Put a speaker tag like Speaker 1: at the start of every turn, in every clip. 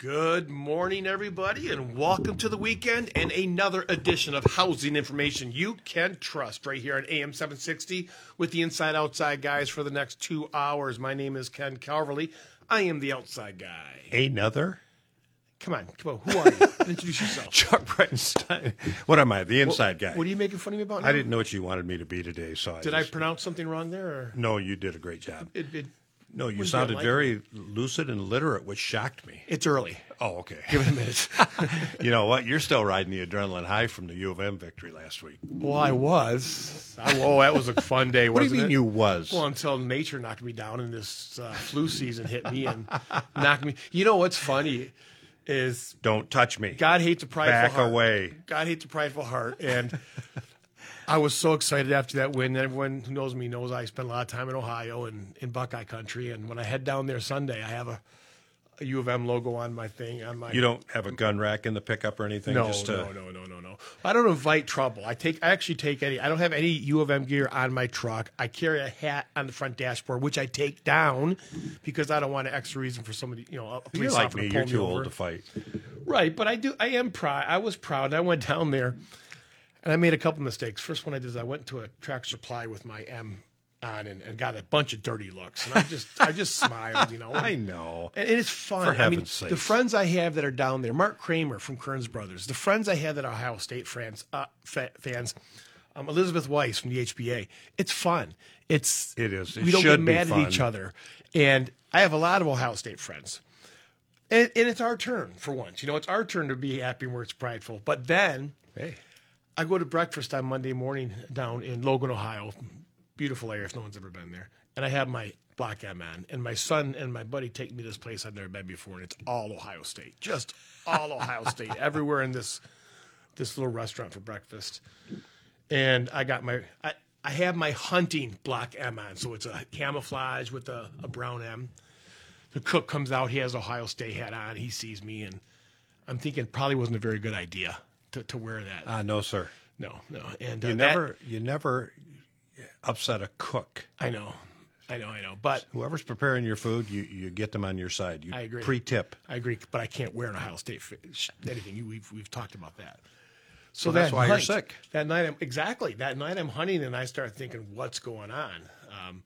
Speaker 1: Good morning, everybody, and welcome to the weekend and another edition of Housing Information You Can Trust right here on AM 760 with the Inside Outside guys for the next two hours. My name is Ken Calverley. I am the outside guy.
Speaker 2: Another?
Speaker 1: Come on, come on. Who are you? Introduce yourself.
Speaker 2: Chuck Breitenstein. What am I, the inside guy?
Speaker 1: What are you making fun of me about? Now?
Speaker 2: I didn't know what you wanted me to be today, so I
Speaker 1: Did I
Speaker 2: just-
Speaker 1: pronounce something wrong there? Or
Speaker 2: No, you did a great job.
Speaker 1: it, it,
Speaker 2: No, you
Speaker 1: What did you
Speaker 2: sounded
Speaker 1: like?
Speaker 2: very lucid and literate, which shocked me.
Speaker 1: it's early.
Speaker 2: Oh, okay.
Speaker 1: Give it a minute.
Speaker 2: you know what? You're still riding the adrenaline high from the U of M victory last week.
Speaker 1: well, I was. I, oh, that was a fun day.
Speaker 2: What do you mean
Speaker 1: it?
Speaker 2: you was?
Speaker 1: Well, until nature knocked me down and this uh, flu season hit me and knocked me. You know what's funny is
Speaker 2: Don't touch me.
Speaker 1: God hates a prideful
Speaker 2: Back
Speaker 1: heart.
Speaker 2: away.
Speaker 1: God hates a prideful heart, and I was so excited after that win. Everyone who knows me knows I spent a lot of time in Ohio and in Buckeye country. And when I head down there Sunday, I have a, a U of M logo on my thing on my
Speaker 2: You don't have a gun rack in the pickup or anything?
Speaker 1: no,
Speaker 2: just to,
Speaker 1: no, no, no, no, no. I don't invite trouble. I take. I actually take any. I don't have any U of M gear on my truck. I carry a hat on the front dashboard, which I take down because I don't want an extra reason for somebody. You know, a police
Speaker 2: You're like
Speaker 1: officer
Speaker 2: me. You're
Speaker 1: pull
Speaker 2: too
Speaker 1: me
Speaker 2: old
Speaker 1: over.
Speaker 2: to fight.
Speaker 1: Right, but I do. I am proud. I was proud. I went down there, and I made a couple mistakes. First one I did is I went to a Tractor Supply with my M on and, and got a bunch of dirty looks, and I just I just smiled, you know.
Speaker 2: I know.
Speaker 1: And it's fun.
Speaker 2: For
Speaker 1: I mean,
Speaker 2: heaven's
Speaker 1: the friends I have that are down there, Mark Kramer from Kearns Brothers, the friends I have that are Ohio State fans, uh, fa- fans, um, Elizabeth Weiss from the HBA. It's fun. It's
Speaker 2: It is. It
Speaker 1: we don't get mad at each other, and I have a lot of Ohio State friends. And, and it's our turn for once. You know, it's our turn to be happy where it's prideful. But then
Speaker 2: Hey.
Speaker 1: I go to breakfast on Monday morning down in Logan, Ohio. Beautiful area if no one's ever been there. And I have my Black M on. And my son and my buddy take me to this place I've never been before, and it's all Ohio State. Just all Ohio State. Everywhere in this this little restaurant for breakfast. And I got my I, I have my hunting Black M on. So it's a camouflage with a, a brown M. The cook comes out, he has Ohio State hat on, he sees me and I'm thinking probably wasn't a very good idea to, to wear that.
Speaker 2: Ah, no, sir.
Speaker 1: No, no, and uh,
Speaker 2: You
Speaker 1: that-
Speaker 2: never, you never upset a cook.
Speaker 1: I know, I know, I know. But
Speaker 2: Whoever's preparing your food, you, you get them on your side. You
Speaker 1: I agree.
Speaker 2: Pre-tip.
Speaker 1: I agree. But I can't wear an Ohio State anything. You- We've we've talked about that. So
Speaker 2: Well, that's
Speaker 1: that
Speaker 2: why you're sick.
Speaker 1: That night, I'm exactly that night. I'm hunting, and I start thinking, what's going on? Um,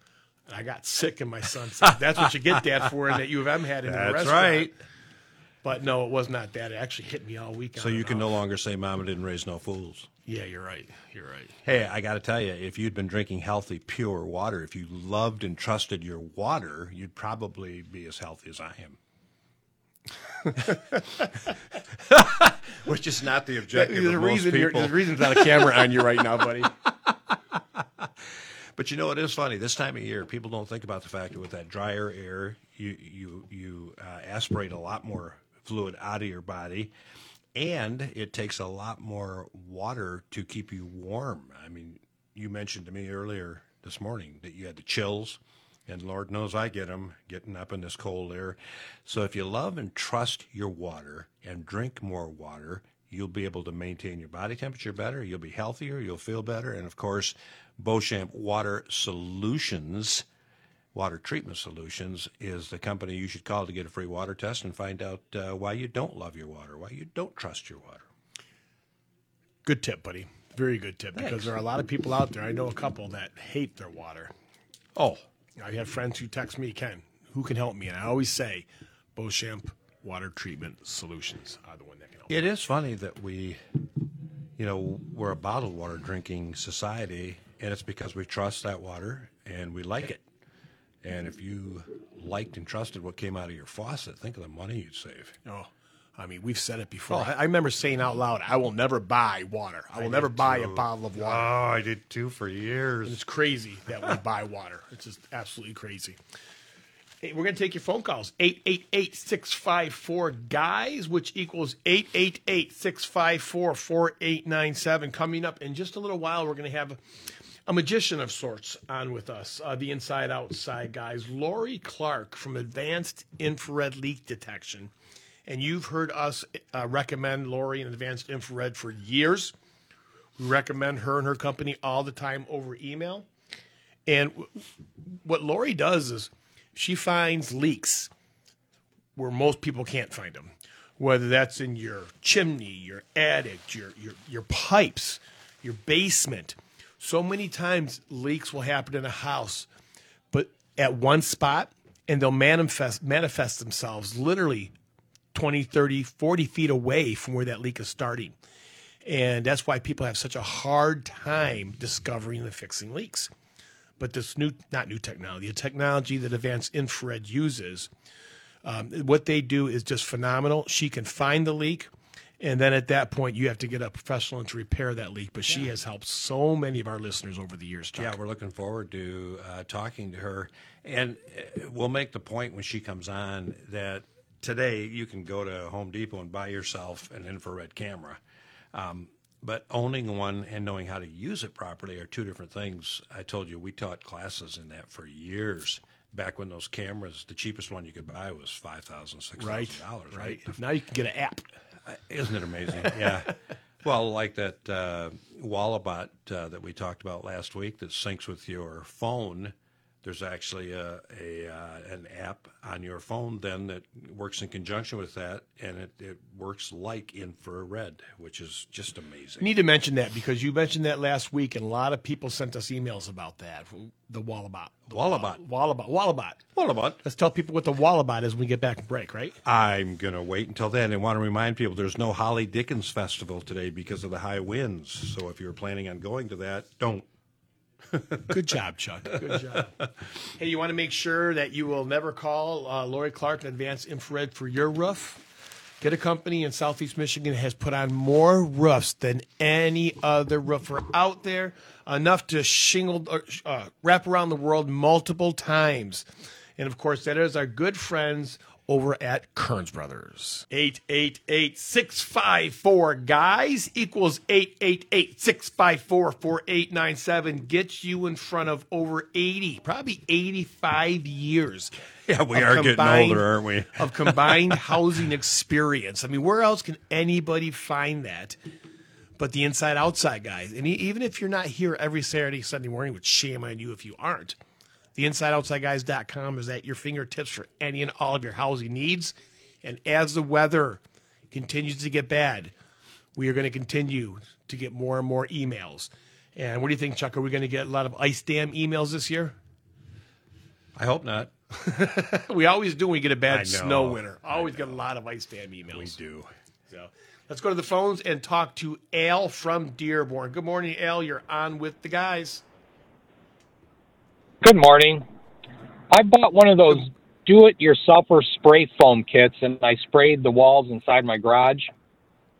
Speaker 1: and I got sick, and my son said, "That's what you get that for," that U of M had in the restaurant."
Speaker 2: That's right.
Speaker 1: But no, it was not that. It actually hit me all week.
Speaker 2: So you
Speaker 1: and
Speaker 2: can no longer say "Mama didn't raise no fools."
Speaker 1: Yeah, you're right. You're right.
Speaker 2: Hey, I got to tell you, if you'd been drinking healthy, pure water, if you loved and trusted your water, you'd probably be as healthy as I am. Which is not the objective
Speaker 1: There's a
Speaker 2: of most
Speaker 1: reason. You're,
Speaker 2: people.
Speaker 1: there's a reason there's not a camera on you right now, buddy.
Speaker 2: But you know, it is funny. This time of year, people don't think about the fact that with that drier air, you you you uh, aspirate a lot more fluid out of your body, and it takes a lot more water to keep you warm. I mean, you mentioned to me earlier this morning that you had the chills, and Lord knows I get them getting up in this cold air. So if you love and trust your water and drink more water, you'll be able to maintain your body temperature better. You'll be healthier. You'll feel better. And of course, Beauchamp Water Solutions, Water Treatment Solutions, is the company you should call to get a free water test and find out uh, why you don't love your water, why you don't trust your water.
Speaker 1: Good tip, buddy. Very good tip because there are a lot of people out there. I know a couple that hate their water.
Speaker 2: Oh,
Speaker 1: I have friends who text me, Ken, who can help me? And I always say, Beauchamp Water Treatment Solutions are the one that can help.
Speaker 2: it is funny that we, you know, we're a bottled water drinking society, and it's because we trust that water and we like it. And if you liked and trusted what came out of your faucet, think of the money you'd save.
Speaker 1: Oh, I mean, we've said it before. Oh, I, I remember saying out loud, I will never buy water. I will never buy a bottle of water." Oh.
Speaker 2: I did too for years.
Speaker 1: It's crazy that we buy water. It's just absolutely crazy. Hey, we're going to take your phone calls. 888-654-GUYS, which equals 888-654-4897. Coming up in just a little while, we're going to have a magician of sorts on with us, uh, the inside outside guys. Lori Clark from Advanced Infrared Leak Detection. And you've heard us uh, recommend Lori and Advanced Infrared for years. We recommend her and her company all the time over email. And w- what Lori does is she finds leaks where most people can't find them, whether that's in your chimney, your attic, your your your pipes, your basement. So many times leaks will happen in a house, but at one spot, and they'll manifest manifest themselves literally 20, 30, 40 feet away from where that leak is starting. And that's why people have such a hard time discovering and fixing leaks. But this new, not new technology, the technology that Advanced Infrared uses, um, what they do is just phenomenal. She can find the leak, and then at that point, you have to get a professional in to repair that leak. But she has helped so many of our listeners over the years. Chuck.
Speaker 2: Yeah, we're looking forward to uh, talking to her, and uh, we'll make the point when she comes on that today you can go to Home Depot and buy yourself an infrared camera. Um, but owning one and knowing how to use it properly are two different things. I told you we taught classes in that for years. Back when those cameras, the cheapest one you could buy was five thousand, six thousand dollars. Right.
Speaker 1: Now you can get an app.
Speaker 2: Isn't it amazing? yeah. Well, like that uh, Walabot uh, that we talked about last week that syncs with your phone there's actually a, a uh, an app on your phone then that works in conjunction with that, and it, it works like infrared, which is just amazing.
Speaker 1: need to mention that because you mentioned that last week, and a lot of people sent us emails about that. The Walabot. The
Speaker 2: Walabot.
Speaker 1: Walabot. Walabot.
Speaker 2: Walabot.
Speaker 1: Let's tell people what the Walabot is when we get back from break, right?
Speaker 2: I'm going to wait until then and want to remind people there's no Holly Dickens Festival today because of the high winds. So if you're planning on going to that, don't
Speaker 1: Good job, Chuck. Good job. hey, you want to make sure that you will never call uh, Lori Clark and Advanced Infrared for your roof? Get a company in Southeast Michigan has put on more roofs than any other roofer out there, enough to shingle uh, uh wrap around the world multiple times. And of course, that is our good friends over at Kearns Brothers. 888-654 guys equals 888-654-4897 gets you in front of over 80, probably 85 years.
Speaker 2: Yeah, we are getting older, aren't we?
Speaker 1: of combined housing experience. I mean, where else can anybody find that? But the inside outside guys. And even if you're not here every Saturday, Sunday morning, which shame on you if you aren't the InsideOutsideGuys.com is at your fingertips for any and all of your housing needs. And as the weather continues to get bad, we are going to continue to get more and more emails. And what do you think, Chuck? Are we going to get a lot of ice dam emails this year?
Speaker 2: I hope not.
Speaker 1: we always do when we get a bad snow winter. Always get a lot of ice dam emails.
Speaker 2: We do.
Speaker 1: So let's go to the phones and talk to Al from Dearborn. Good morning, Al. You're on with the guys.
Speaker 3: Good morning. I bought one of those do-it-yourselfer spray foam kits, and I sprayed the walls inside my garage.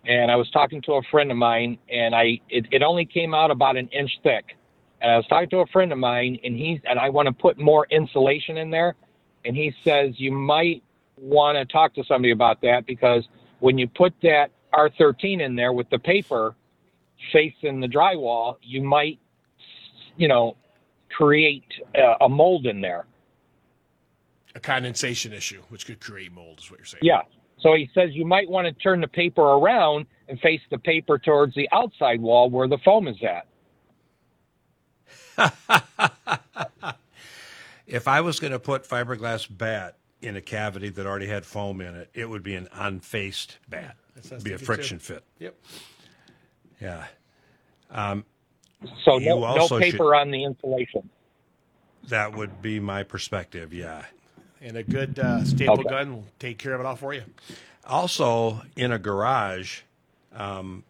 Speaker 3: And I was talking to a friend of mine, and I it, it only came out about an inch thick. And I was talking to a friend of mine, and he's and I want to put more insulation in there, and he says you might want to talk to somebody about that because when you put that R13 in there with the paper facing the drywall, you might, you know, create uh, a mold in there.
Speaker 1: A condensation issue, which could create mold, is what you're saying.
Speaker 3: Yeah. So he says you might want to turn the paper around and face the paper towards the outside wall where the foam is at.
Speaker 2: if I was going to put fiberglass bat in a cavity that already had foam in it, it would be an unfaced bat. It'd be a friction too. fit.
Speaker 1: Yep.
Speaker 2: Yeah. Um,
Speaker 3: so no, no paper should, on the insulation.
Speaker 2: That would be my perspective. Yeah.
Speaker 1: And a good uh, staple okay. gun will take care of it all for you.
Speaker 2: Also, in a garage, um,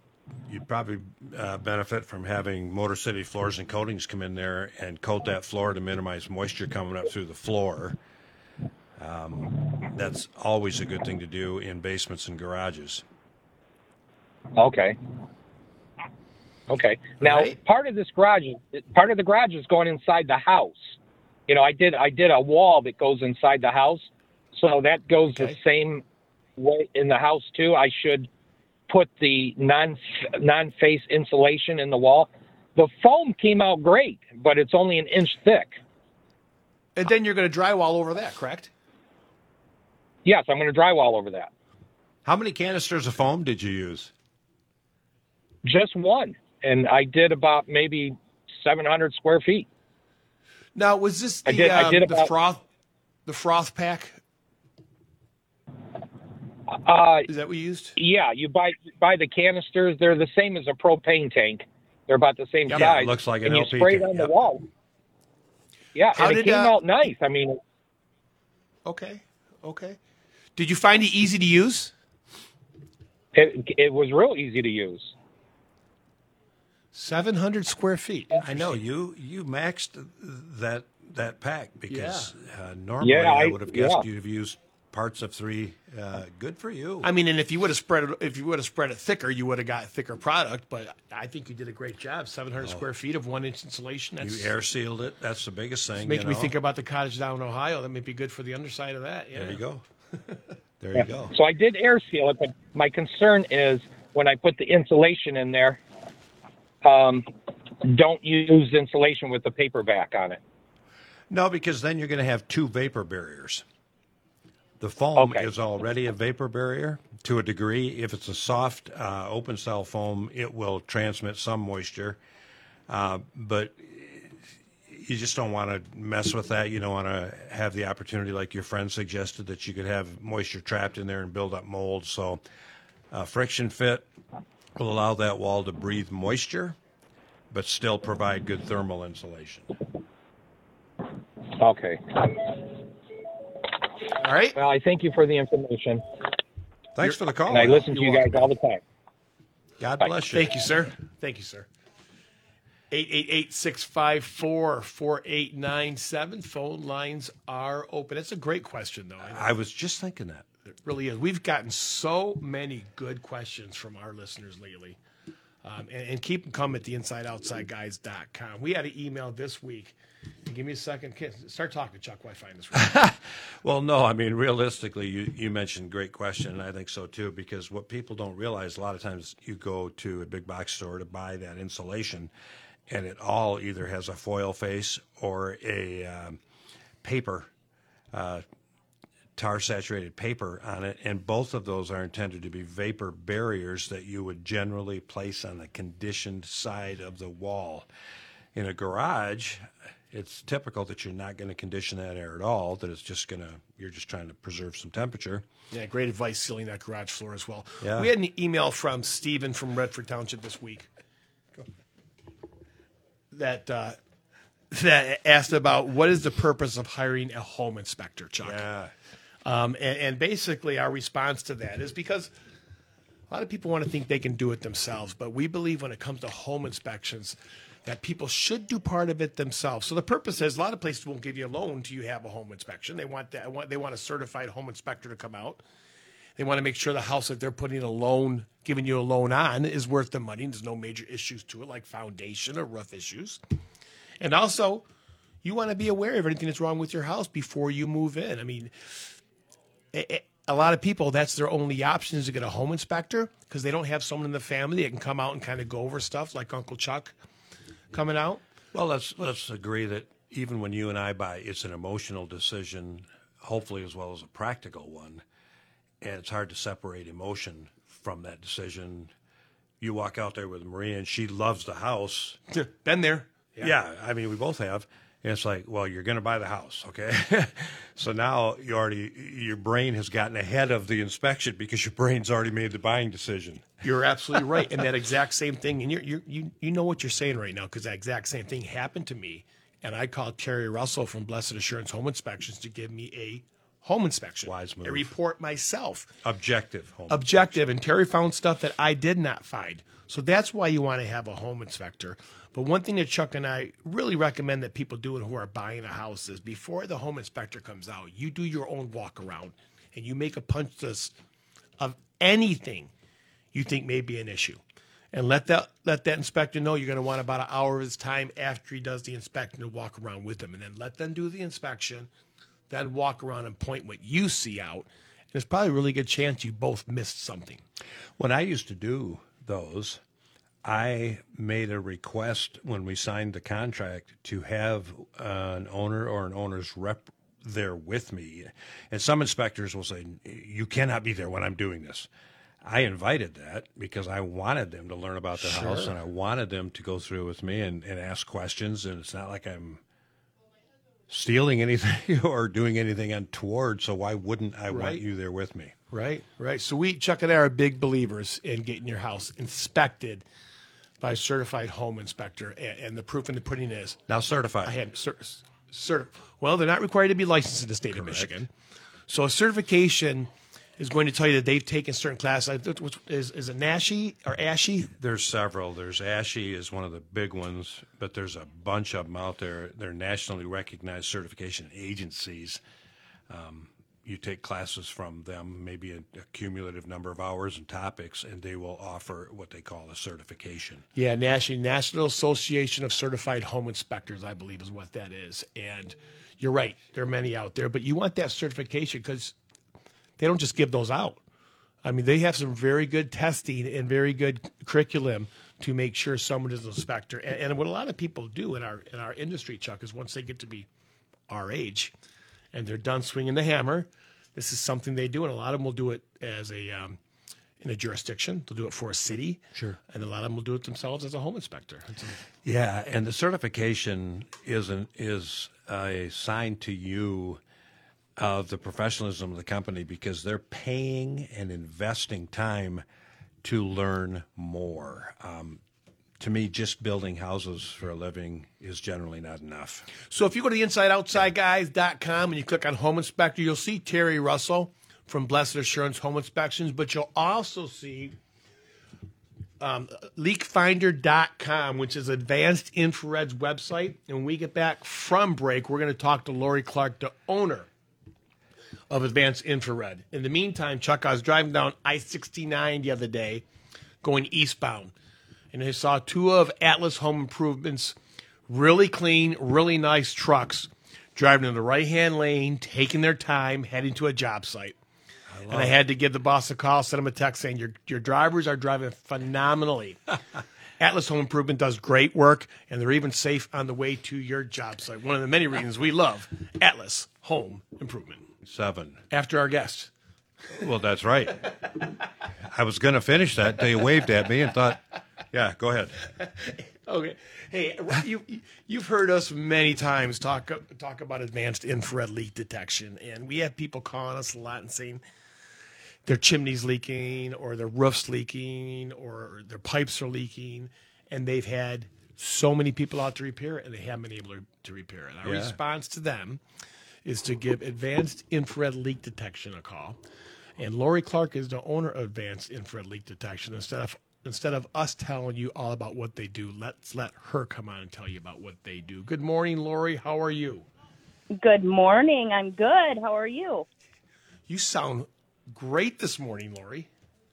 Speaker 2: you'd probably uh, benefit from having Motor City Floors and Coatings come in there and coat that floor to minimize moisture coming up through the floor. Um, that's always a good thing to do in basements and garages.
Speaker 3: Okay. Okay. Now, right. part of this garage, part of the garage is going inside the house. You know, I did I did a wall that goes inside the house, so that goes okay. the same way in the house too. I should put the non non face insulation in the wall. The foam came out great, but it's only an inch thick.
Speaker 1: And then you're going to drywall over that, correct?
Speaker 3: Yes, I'm going to drywall over that.
Speaker 2: How many canisters of foam did you use?
Speaker 3: Just one and I did about maybe 700 square feet.
Speaker 1: Now, was this the, I did, um, I did the about, froth, the froth pack?
Speaker 3: Uh,
Speaker 1: Is that what you used?
Speaker 3: yeah, you buy buy the canisters. They're the same as a propane tank. They're about the same
Speaker 2: Yeah,
Speaker 3: size.
Speaker 2: it looks like an
Speaker 3: and you spray it on
Speaker 2: yep.
Speaker 3: the wall. Yeah,
Speaker 1: How
Speaker 3: and it came
Speaker 1: uh,
Speaker 3: out nice. I mean,
Speaker 1: Okay. Okay. Did you find it easy to use?
Speaker 3: it, it was real easy to use.
Speaker 1: 700 square feet.
Speaker 2: I know you you maxed that that pack because uh, normally
Speaker 3: Yeah,
Speaker 2: I,
Speaker 3: I-
Speaker 2: would have guessed
Speaker 3: yeah.
Speaker 2: you'd have used parts of three. Uh, good for you.
Speaker 1: I mean, and if you would have spread it, if you would have spread it thicker, you would have got thicker product. But I think you did a great job. 700 square feet of one inch insulation. That's
Speaker 2: Oh. you air sealed it. That's the biggest thing.
Speaker 1: making
Speaker 2: you
Speaker 1: me think about the cottage down in Ohio. That may be good for the underside of that. Yeah.
Speaker 2: There you go. There you go.
Speaker 3: So I did air seal it, but my concern is when I put the insulation in there, um, don't use insulation with the paperback on it.
Speaker 2: No, because then you're going to have two vapor barriers. The foam
Speaker 3: Okay.
Speaker 2: is already a vapor barrier to a degree. If it's a soft uh, open cell foam, it will transmit some moisture, uh, but you just don't want to mess with that. You don't want to have the opportunity, like your friend suggested, that you could have moisture trapped in there and build up mold. So, uh, friction fit will allow that wall to breathe moisture, but still provide good thermal insulation.
Speaker 3: Okay.
Speaker 1: All right.
Speaker 3: Well, I thank you for the information,
Speaker 2: Thanks for the call.
Speaker 3: and I listen to
Speaker 1: You're
Speaker 3: guys all the time.
Speaker 2: God
Speaker 3: Bye.
Speaker 2: bless you.
Speaker 1: Thank you, sir. Thank you, sir. 888-654-4897. Phone lines are open. It's a great question, though. I
Speaker 2: I was just thinking that.
Speaker 1: It really is. We've gotten so many good questions from our listeners lately. Um, and, and keep them coming at the insideoutsideguys.com. We had an email this week. Give me a second. Start talking, Chuck, Why find this.
Speaker 2: Well, no, I mean, realistically, you, you mentioned great question, and I think so too, because what people don't realize a lot of times you go to a big box store to buy that insulation, and it all either has a foil face or a um, paper, uh, tar saturated paper on it, and both of those are intended to be vapor barriers that you would generally place on the conditioned side of the wall. In a garage, it's typical that you're not going to condition that air at all, that it's just going to, you're just trying to preserve some temperature.
Speaker 1: yeah, great advice sealing that garage floor as well.
Speaker 2: Yeah.
Speaker 1: We had an email from Stephen from Redford Township this week that uh, that asked about what is the purpose of hiring a home inspector, Chuck.
Speaker 2: Yeah.
Speaker 1: Um, and, and basically, our response to that is because a lot of people want to think they can do it themselves, but we believe when it comes to home inspections, that people should do part of it themselves. So the purpose is a lot of places won't give you a loan till you have a home inspection. They want that. They want a certified home inspector to come out. They want to make sure the house that they're putting a loan, giving you a loan on, is worth the money. And There's no major issues to it, like foundation or roof issues. And also, you want to be aware of anything that's wrong with your house before you move in. I mean, a a lot of people that's their only option is to get a home inspector because they don't have someone in the family that can come out and kind of go over stuff like Uncle Chuck coming out.
Speaker 2: Well, let's, let's agree that even when you and I buy, it's an emotional decision, hopefully as well as a practical one. And it's hard to separate emotion from that decision. You walk out there with Maria and she loves the house.
Speaker 1: Been there.
Speaker 2: Yeah. I mean, we both have. And it's like, well, you're going to buy the house, okay? so now you already, your brain has gotten ahead of the inspection because your brain's already made the buying decision.
Speaker 1: You're absolutely right, and that exact same thing, and you're, you you know what you're saying right now because that exact same thing happened to me, and I called Terry Russell from Blessed Assurance Home Inspections to give me a home inspection,
Speaker 2: Wise move.
Speaker 1: a report myself,
Speaker 2: Objective home.
Speaker 1: objective, and Terry found stuff that I did not find. So that's why you want to have a home inspector. But one thing that Chuck and I really recommend that people do who are buying a house is before the home inspector comes out, you do your own walk around and you make a punch list of anything you think may be an issue. And let that let that inspector know you're going to want about an hour of his time after he does the inspection to walk around with him, and then let them do the inspection, then walk around and point what you see out. And there's probably a really good chance you both missed something.
Speaker 2: When I used to do those, I made a request when we signed the contract to have an owner or an owner's rep there with me. And some inspectors will say, You cannot be there when I'm doing this. I invited that because I wanted them to learn about the house and I wanted them to go through with me and, and ask questions. And it's not like I'm stealing anything or doing anything untoward. So why wouldn't I want you there with me?
Speaker 1: Right, right. So we Chuck and I are big believers in getting your house inspected by a certified home inspector, and, and the proof in the pudding is
Speaker 2: Now certified.
Speaker 1: I had cert, cert, well, they're not required to be licensed in the state of Michigan. So a certification is going to tell you that they've taken certain classes. Is, is it NASHE or ASHI?
Speaker 2: There's several. There's ASHI is one of the big ones, but there's a bunch of them out there. They're nationally recognized certification agencies. Um, you take classes from them, maybe a, a, cumulative number of hours and topics, and they will offer what they call a certification.
Speaker 1: Yeah, National National Association of Certified Home Inspectors, I believe, is what that is. And you're right, there are many out there, but you want that certification because they don't just give those out. I mean, they have some very good testing and very good curriculum to make sure someone is an inspector. And, and what a lot of people do in our in our industry, Chuck, is once they get to be our age, and they're done swinging the hammer, this is something they do, and a lot of them will do it as a um, in a jurisdiction. They'll do it for a city,
Speaker 2: sure,
Speaker 1: and a lot of them will do it themselves as a home inspector.
Speaker 2: yeah, and the certification is an, is a sign to you of the professionalism of the company because they're paying and investing time to learn more. Um, to me, just building houses for a living is generally not enough.
Speaker 1: So if you go to the InsideOutsideGuys.com and you click on Home Inspector, you'll see Terry Russell from Blessed Assurance Home Inspections, but you'll also see um, leakfinder.com, which is Advanced Infrared's website. And when we get back from break, we're going to talk to Lori Clark, the owner of Advanced Infrared. In the meantime, Chuck, I was driving down I 69 the other day going eastbound, and I saw two of Atlas Home Improvements really clean, really nice trucks driving in the right hand lane, taking their time, heading to a job site. I and I had to give the boss a call, send him a text saying, Your, your drivers are driving phenomenally. Atlas Home Improvement does great work, and they're even safe on the way to your job site. One of the many reasons we love Atlas Home Improvement.
Speaker 2: Seven.
Speaker 1: After our guest.
Speaker 2: Well, that's right. I was going to finish that until you waved at me and thought, yeah, go ahead.
Speaker 1: Okay. Hey, you you've heard us many times talk talk about advanced infrared leak detection, and we have people calling us a lot and saying their chimneys leaking, or their roofs leaking, or their pipes are leaking, and they've had so many people out to repair it, and they haven't been able to repair it. Our
Speaker 2: Yeah.
Speaker 1: response to them is to give Advanced Infrared Leak Detection a call. And Lori Clark is the owner of Advanced Infrared Leak Detection. Instead of instead of us telling you all about what they do, let's let her come on and tell you about what they do. Good morning, Lori. How are you?
Speaker 4: Good morning. I'm good. How are you?
Speaker 1: You sound great this morning, Lori.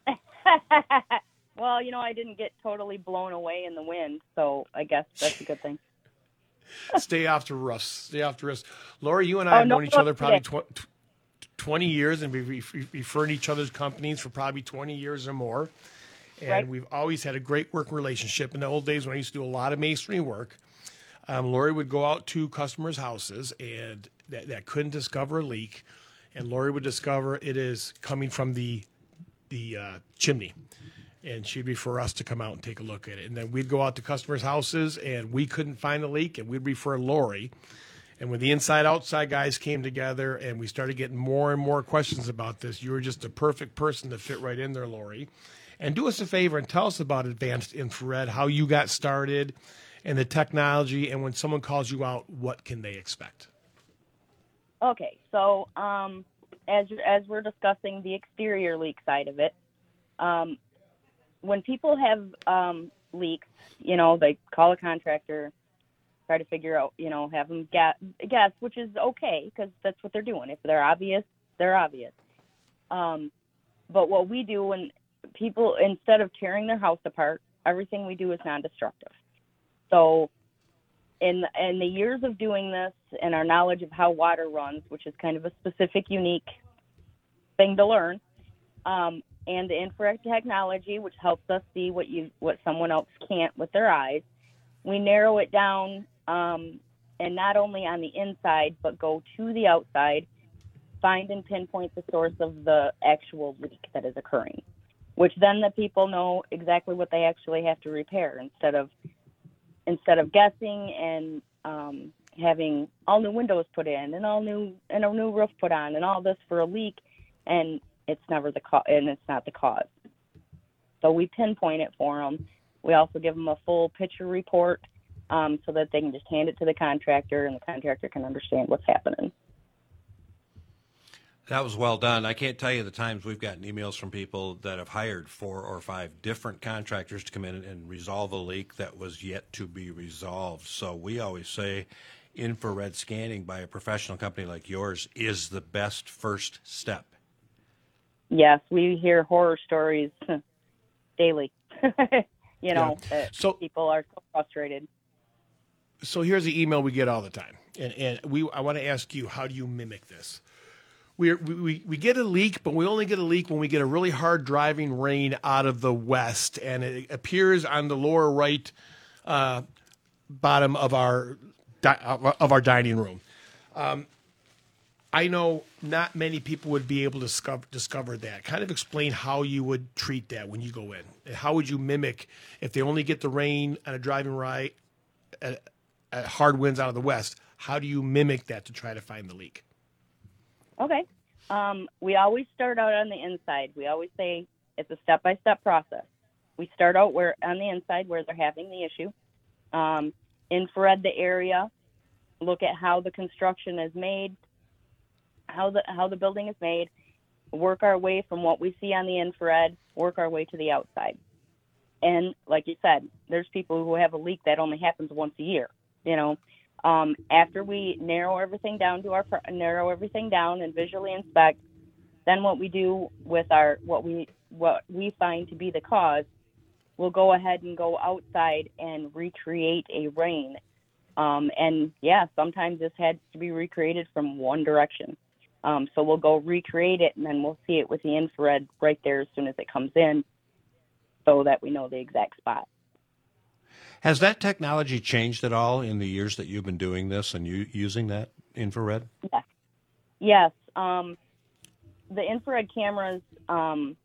Speaker 4: well, you know, I didn't get totally blown away in the wind, so I guess that's a good thing.
Speaker 1: Stay off the roofs. Stay off the roofs. Lori, you and I oh, have no, known each other probably tw- 20 years, and we've referred each other's companies for probably 20 years or more. And
Speaker 4: right.
Speaker 1: we've always had a great working relationship. In the old days when I used to do a lot of masonry work, um, Lori would go out to customers' houses and that, that couldn't discover a leak, and Lori would discover it is coming from the the uh, chimney and she'd refer us to come out and take a look at it. And then we'd go out to customers' houses and we couldn't find a leak, and we'd refer Lori. And when the inside outside guys came together and we started getting more and more questions about this, you were just a perfect person to fit right in there, Lori. And do us a favor and tell us about advanced infrared, how you got started, and the technology. And when someone calls you out, what can they expect?
Speaker 4: Okay, so um, as as we're discussing the exterior leak side of it, um, when people have um, leaks, you know, they call a contractor, try to figure out, you know, have them guess, guess which is okay because that's what they're doing. If they're obvious, they're obvious. Um, but what we do when people, instead of tearing their house apart, everything we do is non-destructive. So, in in the years of doing this and our knowledge of how water runs, which is kind of a specific, unique thing to learn, um, and the infrared technology, which helps us see what you what someone else can't with their eyes. We narrow it down, um, and not only on the inside, but go to the outside, find and pinpoint the source of the actual leak that is occurring, which then the people know exactly what they actually have to repair instead of instead of guessing and um, having all new windows put in and all new and a new roof put on and all this for a leak and it's never the cause, and it's not the cause. So we pinpoint it for them. We also give them a full picture report um, so that they can just hand it to the contractor, and the contractor can understand what's happening.
Speaker 2: That was well done. I can't tell you the times we've gotten emails from people that have hired four or five different contractors to come in and resolve a leak that was yet to be resolved. So we always say infrared scanning by a professional company like yours is the best first step.
Speaker 4: Yes, we hear horror stories daily. you know, that
Speaker 1: So-
Speaker 4: people are so frustrated.
Speaker 1: So here's the email we get all the time, and and we I want to ask you how do you mimic this? We we we get a leak, but we only get a leak when we get a really hard driving rain out of the west, and it appears on the lower right uh, bottom of our di- of our dining room. Um, I know not many people would be able to discover, discover that. Kind of explain how you would treat that when you go in. How would you mimic if they only get the rain on a driving right at, at hard winds out of the west? How do you mimic that to try to find the leak?
Speaker 4: Okay. Um, we always start out on the inside. We always say it's a step by step process. We start out where on the inside where they're having the issue. Um, infrared the area, look at how the construction is made, how the how the building is made, work our way from what we see on the infrared, work our way to the outside. And like you said, there's people who have a leak that only happens once a year. You know, um, after we narrow everything down to our narrow everything down and visually inspect, then what we do with our what we what we find to be the cause, we'll go ahead and go outside and recreate a rain. Um, and yeah, sometimes this had to be recreated from one direction. Um, so we'll go recreate it and then we'll see it with the infrared right there as soon as it comes in, so that we know the exact spot.
Speaker 2: Has that technology changed at all in the years that you've been doing this and you using that infrared?
Speaker 4: Yes. Um, the infrared cameras um,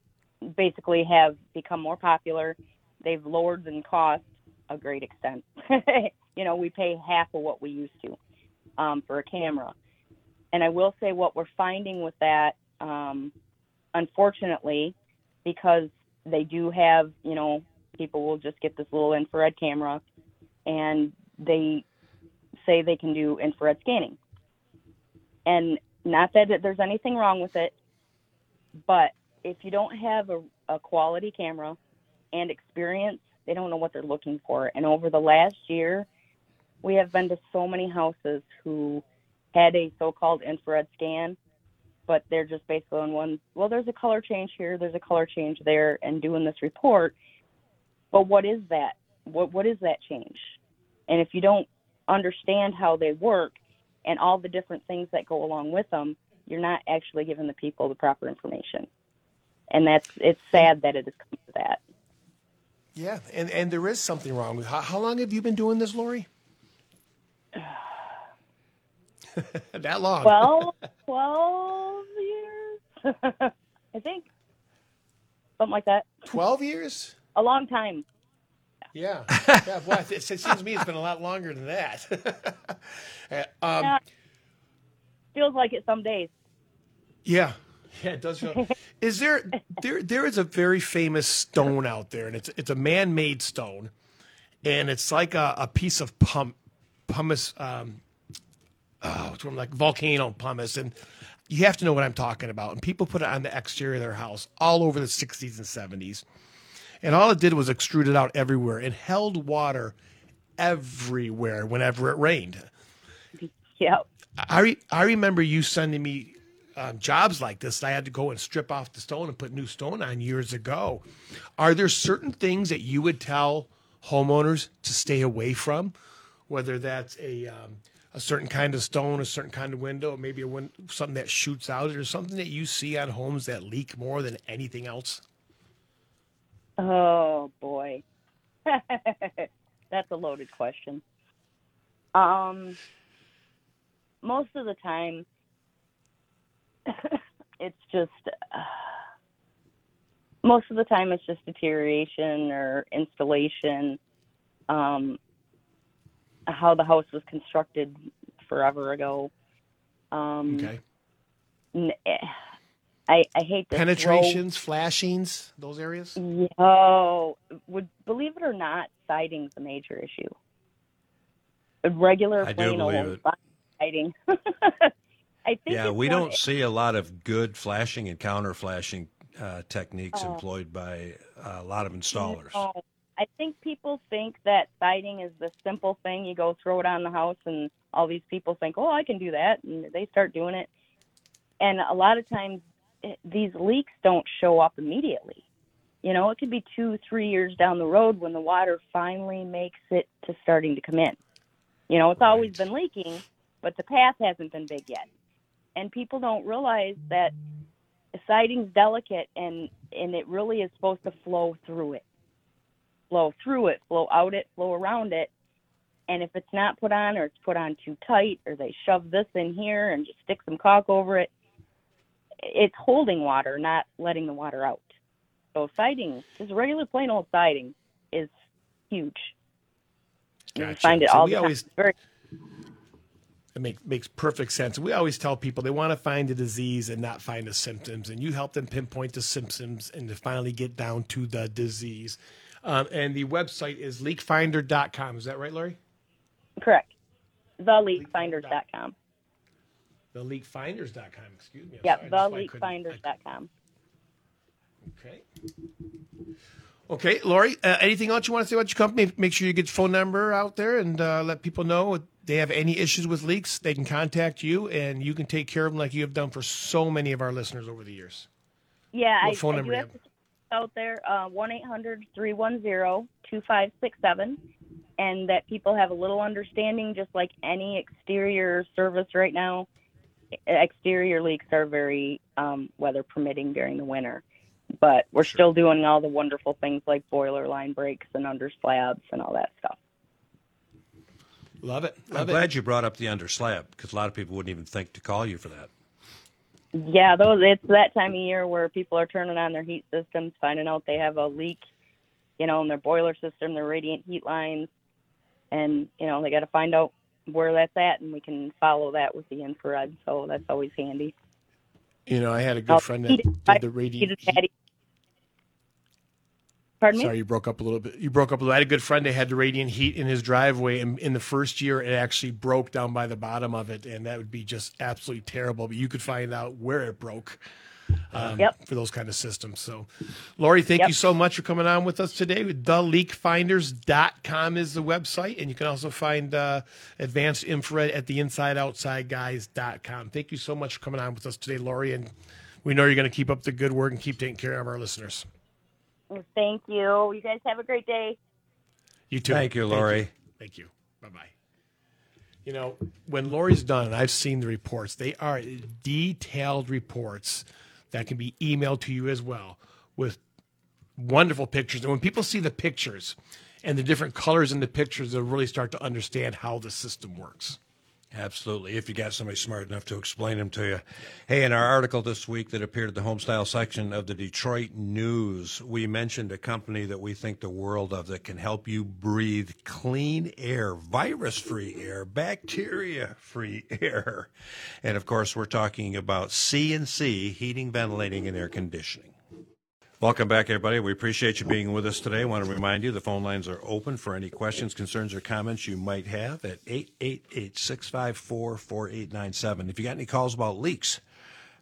Speaker 4: basically have become more popular. They've lowered in cost a great extent. you know, we pay half of what we used to um, for a camera. And I will say what we're finding with that, um, unfortunately, because they do have, you know, people will just get this little infrared camera and they say they can do infrared scanning. And not that there's anything wrong with it, but if you don't have a, a quality camera and experience, they don't know what they're looking for. And over the last year, we have been to so many houses who had a so-called infrared scan, but they're just basically on one. Well, there's a color change here, there's a color change there, and doing this report. But what is that? What what is that change? And if you don't understand how they work and all the different things that go along with them, you're not actually giving the people the proper information. And that's it's sad that it has come to that.
Speaker 1: Yeah, and and there is something wrong with how, how long have you been doing this, Lori? that long?
Speaker 4: Well, 12 years, I think. Something like that.
Speaker 1: twelve years.
Speaker 4: A long time.
Speaker 1: Yeah, yeah. Boy, it, it seems to me it's been a lot longer than that. Uh, um,
Speaker 4: Yeah. Feels like it some days.
Speaker 1: Yeah, yeah, it does feel. is there there there is a very famous stone out there, and it's it's a man made stone, and it's like a, a piece of pum, pumice, um, oh, it's from like volcano pumice, and you have to know what I'm talking about. And people put it on the exterior of their house all over the 60s and 70s, and all it did was extrude it out everywhere and held water everywhere whenever it rained.
Speaker 4: Yep.
Speaker 1: I re- I remember you sending me um, jobs like this. I had to go and strip off the stone and put new stone on years ago. Are there certain things that you would tell homeowners to stay away from, whether that's a um, a certain kind of stone, a certain kind of window, maybe a win- something that shoots out, or something that you see on homes that leak more than anything else?
Speaker 4: Oh boy, that's a loaded question. Um, most of the time, it's just uh, most of the time it's just deterioration or installation. Um, how the house was constructed forever ago. Um,
Speaker 1: Okay.
Speaker 4: n- eh, I, I hate to throw-
Speaker 1: Penetrations, flashings, those areas.
Speaker 4: Oh, would believe it or not, siding's a major issue. A regular
Speaker 2: I do
Speaker 4: plain
Speaker 2: believe
Speaker 4: old
Speaker 2: it.
Speaker 4: siding. I think
Speaker 2: Yeah, we don't see a lot of good flashing and counter flashing uh, techniques
Speaker 4: Oh.
Speaker 2: employed by a lot of installers.
Speaker 4: No. I think people think that siding is the simple thing. You go throw it on the house, and all these people think, "Oh, I can do that," and they start doing it. And a lot of times, it, these leaks don't show up immediately. You know, it could be two, three years down the road when the water finally makes it to starting to come in. You know, it's always been leaking, but the path hasn't been big yet. And people don't realize that the siding's delicate and and it really is supposed to flow through it flow through it flow out it flow around it and if it's not put on or it's put on too tight or they shove this in here and just stick some caulk over it it's holding water not letting the water out so siding just regular plain old siding is huge you
Speaker 1: Gotcha.
Speaker 4: find it
Speaker 1: So
Speaker 4: all
Speaker 1: we
Speaker 4: the
Speaker 1: always-
Speaker 4: very
Speaker 1: It make, makes perfect sense. We always tell people they want to find the disease and not find the symptoms, and you help them pinpoint the symptoms and to finally get down to the disease. Um, and the website is leakfinder.com. Is that right, Lori?
Speaker 4: correct theleakfinders.com
Speaker 1: The leakfinders.com. Excuse me. I'm
Speaker 4: yep
Speaker 1: sorry,
Speaker 4: theleakfinders.com
Speaker 1: Okay. Okay, Lori. Uh, anything else you want to say about your company? Make sure you get your phone number out there and uh, let people know if they have any issues with leaks. They can contact you, and you can take care of them like you have done for so many of our listeners over the years.
Speaker 4: Yeah,
Speaker 1: What
Speaker 4: I,
Speaker 1: phone
Speaker 4: I
Speaker 1: number
Speaker 4: do have out there uh, one eight hundred three one zero two five six seven, and that people have a little understanding. Just like any exterior service right now, exterior leaks are very um, weather permitting during the winter. But we're still doing all the wonderful things like boiler line breaks and under slabs and all that stuff.
Speaker 1: Love it.
Speaker 2: I'm
Speaker 1: it.
Speaker 2: glad you brought up the under slab because a lot of people wouldn't even think to call you for that.
Speaker 4: Yeah, those it's that time of year where people are turning on their heat systems, finding out they have a leak, you know, in their boiler system, their radiant heat lines, and you know they got to find out where that's at, and we can follow that with the infrared. So that's always handy.
Speaker 1: You know, I had a good
Speaker 4: Oh,
Speaker 1: friend that
Speaker 4: did-
Speaker 1: the
Speaker 4: he
Speaker 1: radiant.
Speaker 4: just had Pardon me?
Speaker 1: Sorry, you broke up a little bit. You broke up a little. I had a good friend that had the radiant heat in his driveway, and in the first year, it actually broke down by the bottom of it, and that would be just absolutely terrible. But you could find out where it broke um,
Speaker 4: Yep.
Speaker 1: for those kind of systems. So, Lori, thank
Speaker 4: Yep.
Speaker 1: you so much for coming on with us today. TheLeakFinders.com is the website, and you can also find uh, advanced infrared at the InsideOutsideGuys.com. Thank you so much for coming on with us today, Lori, and we know you're going to keep up the good work and keep taking care of our listeners.
Speaker 4: Thank you. You guys have a great day.
Speaker 1: You too.
Speaker 2: Thank you, Lori.
Speaker 1: Thank you. Bye bye. You know, when Lori's done, and I've seen the reports, they are detailed reports that can be emailed to you as well with wonderful pictures. And when people see the pictures and the different colors in the pictures, they'll really start to understand how the system works.
Speaker 2: Absolutely. If you got somebody smart enough to explain them to you. Hey, in our article this week that appeared at the homestyle section of the Detroit News, we mentioned a company that we think the world of that can help you breathe clean air, virus free air, bacteria free air. And of course, we're talking about CNC heating, ventilating, and air conditioning. Welcome back, everybody. We appreciate you being with us today. I want to remind you the phone lines are open for any questions, concerns, or comments you might have at 888 654 4897. If you got any calls about leaks,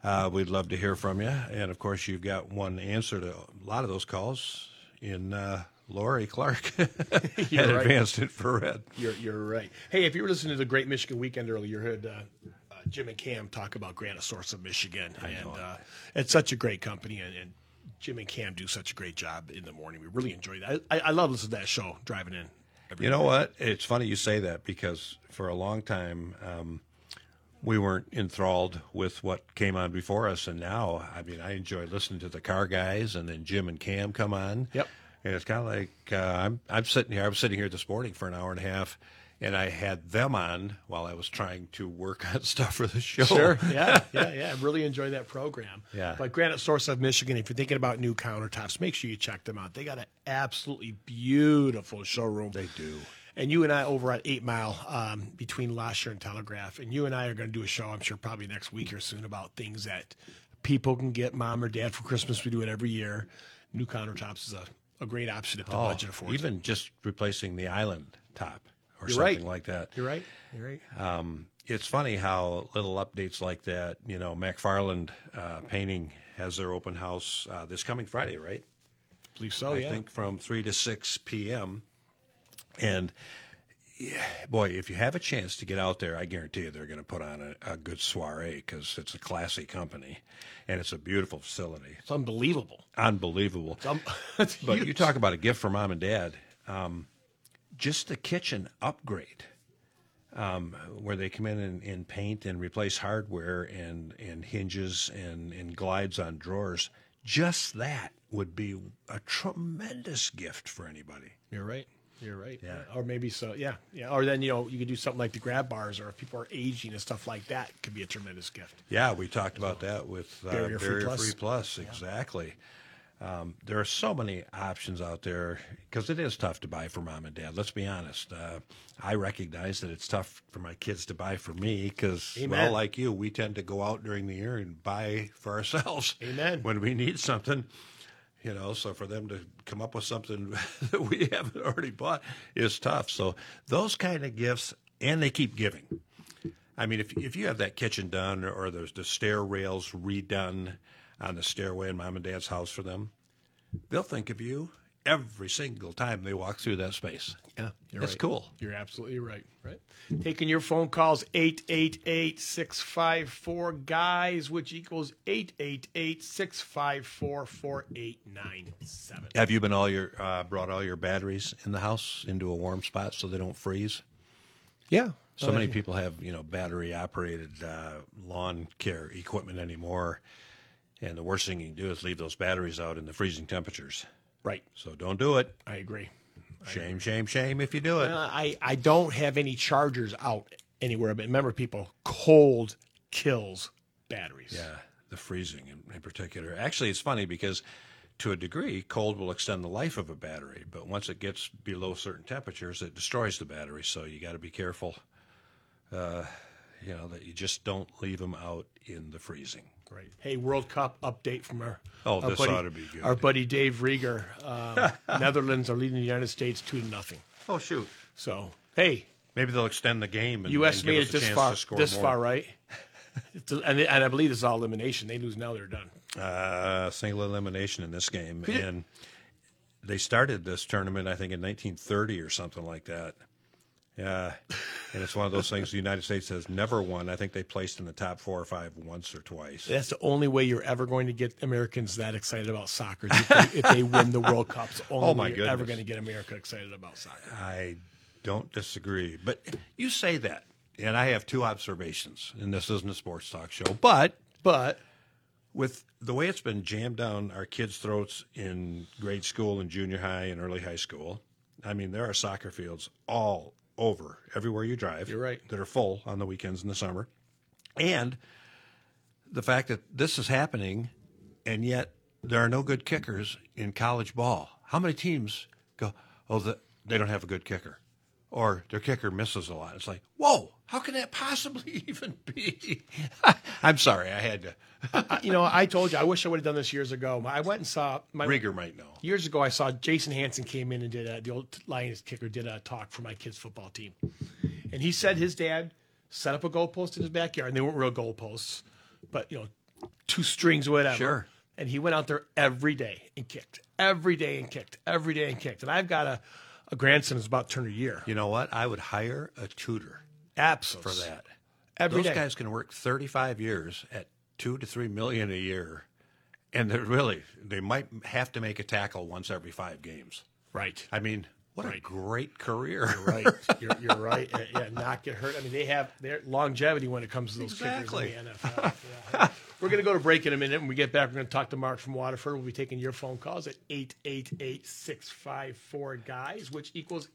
Speaker 2: uh, we'd love to hear from you. And of course, you've got one answer to a lot of those calls in uh, Lori Clark at
Speaker 1: You're right.
Speaker 2: Advanced Infrared.
Speaker 1: You're, you're right. Hey, if you were listening to the Great Michigan Weekend earlier, you heard uh, uh, Jim and Cam talk about Granite Source of Michigan. and uh, it's such a great company, and, and Jim and Cam do such a great job in the morning. We really enjoy that. I, I love listening to that show driving in. every
Speaker 2: You know what? It's funny you say that because for a long time, um, we weren't enthralled with what came on before us, and now, I mean, I enjoy listening to the car guys, and then Jim and Cam come on.
Speaker 1: Yep.
Speaker 2: And it's kind of like uh, I'm I'm sitting here. I was sitting here this morning for an hour and a half, and I had them on while I was trying to work on stuff for the show.
Speaker 1: Sure. Yeah, yeah, yeah. I really enjoy that program.
Speaker 2: Yeah.
Speaker 1: But Granite Source of Michigan, if you're thinking about new countertops, make sure you check them out. They got an absolutely beautiful showroom.
Speaker 2: They do.
Speaker 1: And you and I over at Eight Mile um, between Lahser and Telegraph, and you and I are going to do a show. I'm sure probably next week or soon about things that people can get mom or dad for Christmas. We do it every year. New countertops is a, a great option if the
Speaker 2: Oh,
Speaker 1: budget affords. it.
Speaker 2: even just replacing the island top or
Speaker 1: You're
Speaker 2: something
Speaker 1: right.
Speaker 2: like that.
Speaker 1: You're right. You're right.
Speaker 2: Um, it's funny how little updates like that. You know, McFarland uh, Painting has their open house uh, this coming Friday, right?
Speaker 1: I believe so.
Speaker 2: I
Speaker 1: yeah.
Speaker 2: think from three to six p.m. And yeah, boy, if you have a chance to get out there, I guarantee you they're going to put on a, a good soiree because it's a classy company and it's a beautiful facility.
Speaker 1: It's unbelievable.
Speaker 2: Unbelievable.
Speaker 1: It's, it's
Speaker 2: But you talk about a gift for mom and dad. Um, just the kitchen upgrade, um, where they come in and, and paint and replace hardware and, and hinges and, and glides on drawers. Just that would be a tremendous gift for anybody.
Speaker 1: You're right. You're right.
Speaker 2: Yeah.
Speaker 1: Or maybe so. Yeah. Yeah. Or then you know you could do something like the grab bars, or if people are aging and stuff like that, could be a tremendous gift.
Speaker 2: Yeah, we talked about that with uh,
Speaker 1: Barrier Free Plus.
Speaker 2: Free Plus. Exactly. Um, there are so many options out there because it is tough to buy for mom and dad. Let's be honest. Uh, I recognize that it's tough for my kids to buy for me because, well, like you, we tend to go out during the year and buy for ourselves
Speaker 1: Amen.
Speaker 2: when we need something. You know, so for them to come up with something that we haven't already bought is tough. So those kind of gifts, and they keep giving. I mean, if if you have that kitchen done or there's the stair rails redone on the stairway in mom and dad's house for them, they'll think of you every single time they walk through that space.
Speaker 1: Yeah, you're
Speaker 2: That's
Speaker 1: right.
Speaker 2: cool.
Speaker 1: You're absolutely right. Right. Taking your phone calls 888-654 guys, which equals 888-654-4897.
Speaker 2: Have you been all your uh, brought all your batteries in the house into a warm spot so they don't freeze?
Speaker 1: Yeah.
Speaker 2: So many people have you know battery operated uh, lawn care equipment anymore, and the worst thing you can do is leave those batteries out in the freezing temperatures.
Speaker 1: Right.
Speaker 2: So don't do it.
Speaker 1: I agree.
Speaker 2: Shame, shame, shame if you do it.
Speaker 1: Uh, I, I don't have any chargers out anywhere, but remember, people, cold kills batteries.
Speaker 2: Yeah, the freezing in, in particular. Actually, it's funny because to a degree, cold will extend the life of a battery, but once it gets below certain temperatures, it destroys the battery. So you got to be careful. Uh, you know that you just don't leave them out in the freezing.
Speaker 1: Right. Hey, World Cup update from our
Speaker 2: Oh,
Speaker 1: our
Speaker 2: this
Speaker 1: buddy,
Speaker 2: ought to be good.
Speaker 1: Our buddy Dave Rieger. Uh, Netherlands are leading the United States two to nothing.
Speaker 2: Oh shoot!
Speaker 1: So hey,
Speaker 2: Maybe they'll extend the game and,
Speaker 1: U.S.
Speaker 2: and
Speaker 1: made
Speaker 2: give
Speaker 1: it
Speaker 2: us a
Speaker 1: this
Speaker 2: chance
Speaker 1: far.
Speaker 2: to score
Speaker 1: This
Speaker 2: more.
Speaker 1: far, right? And, and I believe this is all elimination. They lose now, they're done.
Speaker 2: Uh, single elimination in this game, and they started this tournament I think in 1930 or something like that. Yeah, and it's one of those things the United States has never won. I think they placed in the top four or five once or twice.
Speaker 1: That's the only way you're ever going to get Americans that excited about soccer if they, if they win the World Cup. It's the only
Speaker 2: Oh, my
Speaker 1: way you're ever going to get America excited about soccer.
Speaker 2: I don't disagree, but you say that, and I have two observations. And this isn't a sports talk show, but
Speaker 1: But
Speaker 2: with the way it's been jammed down our kids' throats in grade school and junior high and early high school, I mean, there are soccer fields all over, everywhere you drive.
Speaker 1: You're right.
Speaker 2: That are full on the weekends in the summer. And the fact that this is happening, and yet there are no good kickers in college ball. How many teams go, oh, the, they don't have a good kicker? Or their kicker misses a lot. It's like, whoa, how can that possibly even be? I'm sorry, I had to.
Speaker 1: You know, I told you I wish I would have done this years ago. I went and saw my
Speaker 2: Rieger might know.
Speaker 1: years ago. I saw Jason Hanson came in and did a, the old Lions kicker did a talk for my kids' football team, and he said his dad set up a goalpost in his backyard, and they weren't real goalposts, but you know, two strings, whatever.
Speaker 2: Sure.
Speaker 1: And he went out there every day and kicked, every day and kicked, every day and kicked. And I've got a, a grandson who's about to turn a year.
Speaker 2: You know what? I would hire a tutor
Speaker 1: Absolutely.
Speaker 2: for that.
Speaker 1: Every
Speaker 2: Those
Speaker 1: day.
Speaker 2: guys can work 35 years at two to three million a year, and they're really they might have to make a tackle once every five games.
Speaker 1: Right.
Speaker 2: I mean, what a great career!
Speaker 1: right. You're, you're right. Yeah, not get hurt. I mean, they have their longevity when it comes to those
Speaker 2: Exactly.
Speaker 1: kickers in the NFL. Yeah. We're going to go to break in a minute. When we get back, we're going to talk to Mark from Waterford. We'll be taking your phone calls at 888-654-GUYS, which equals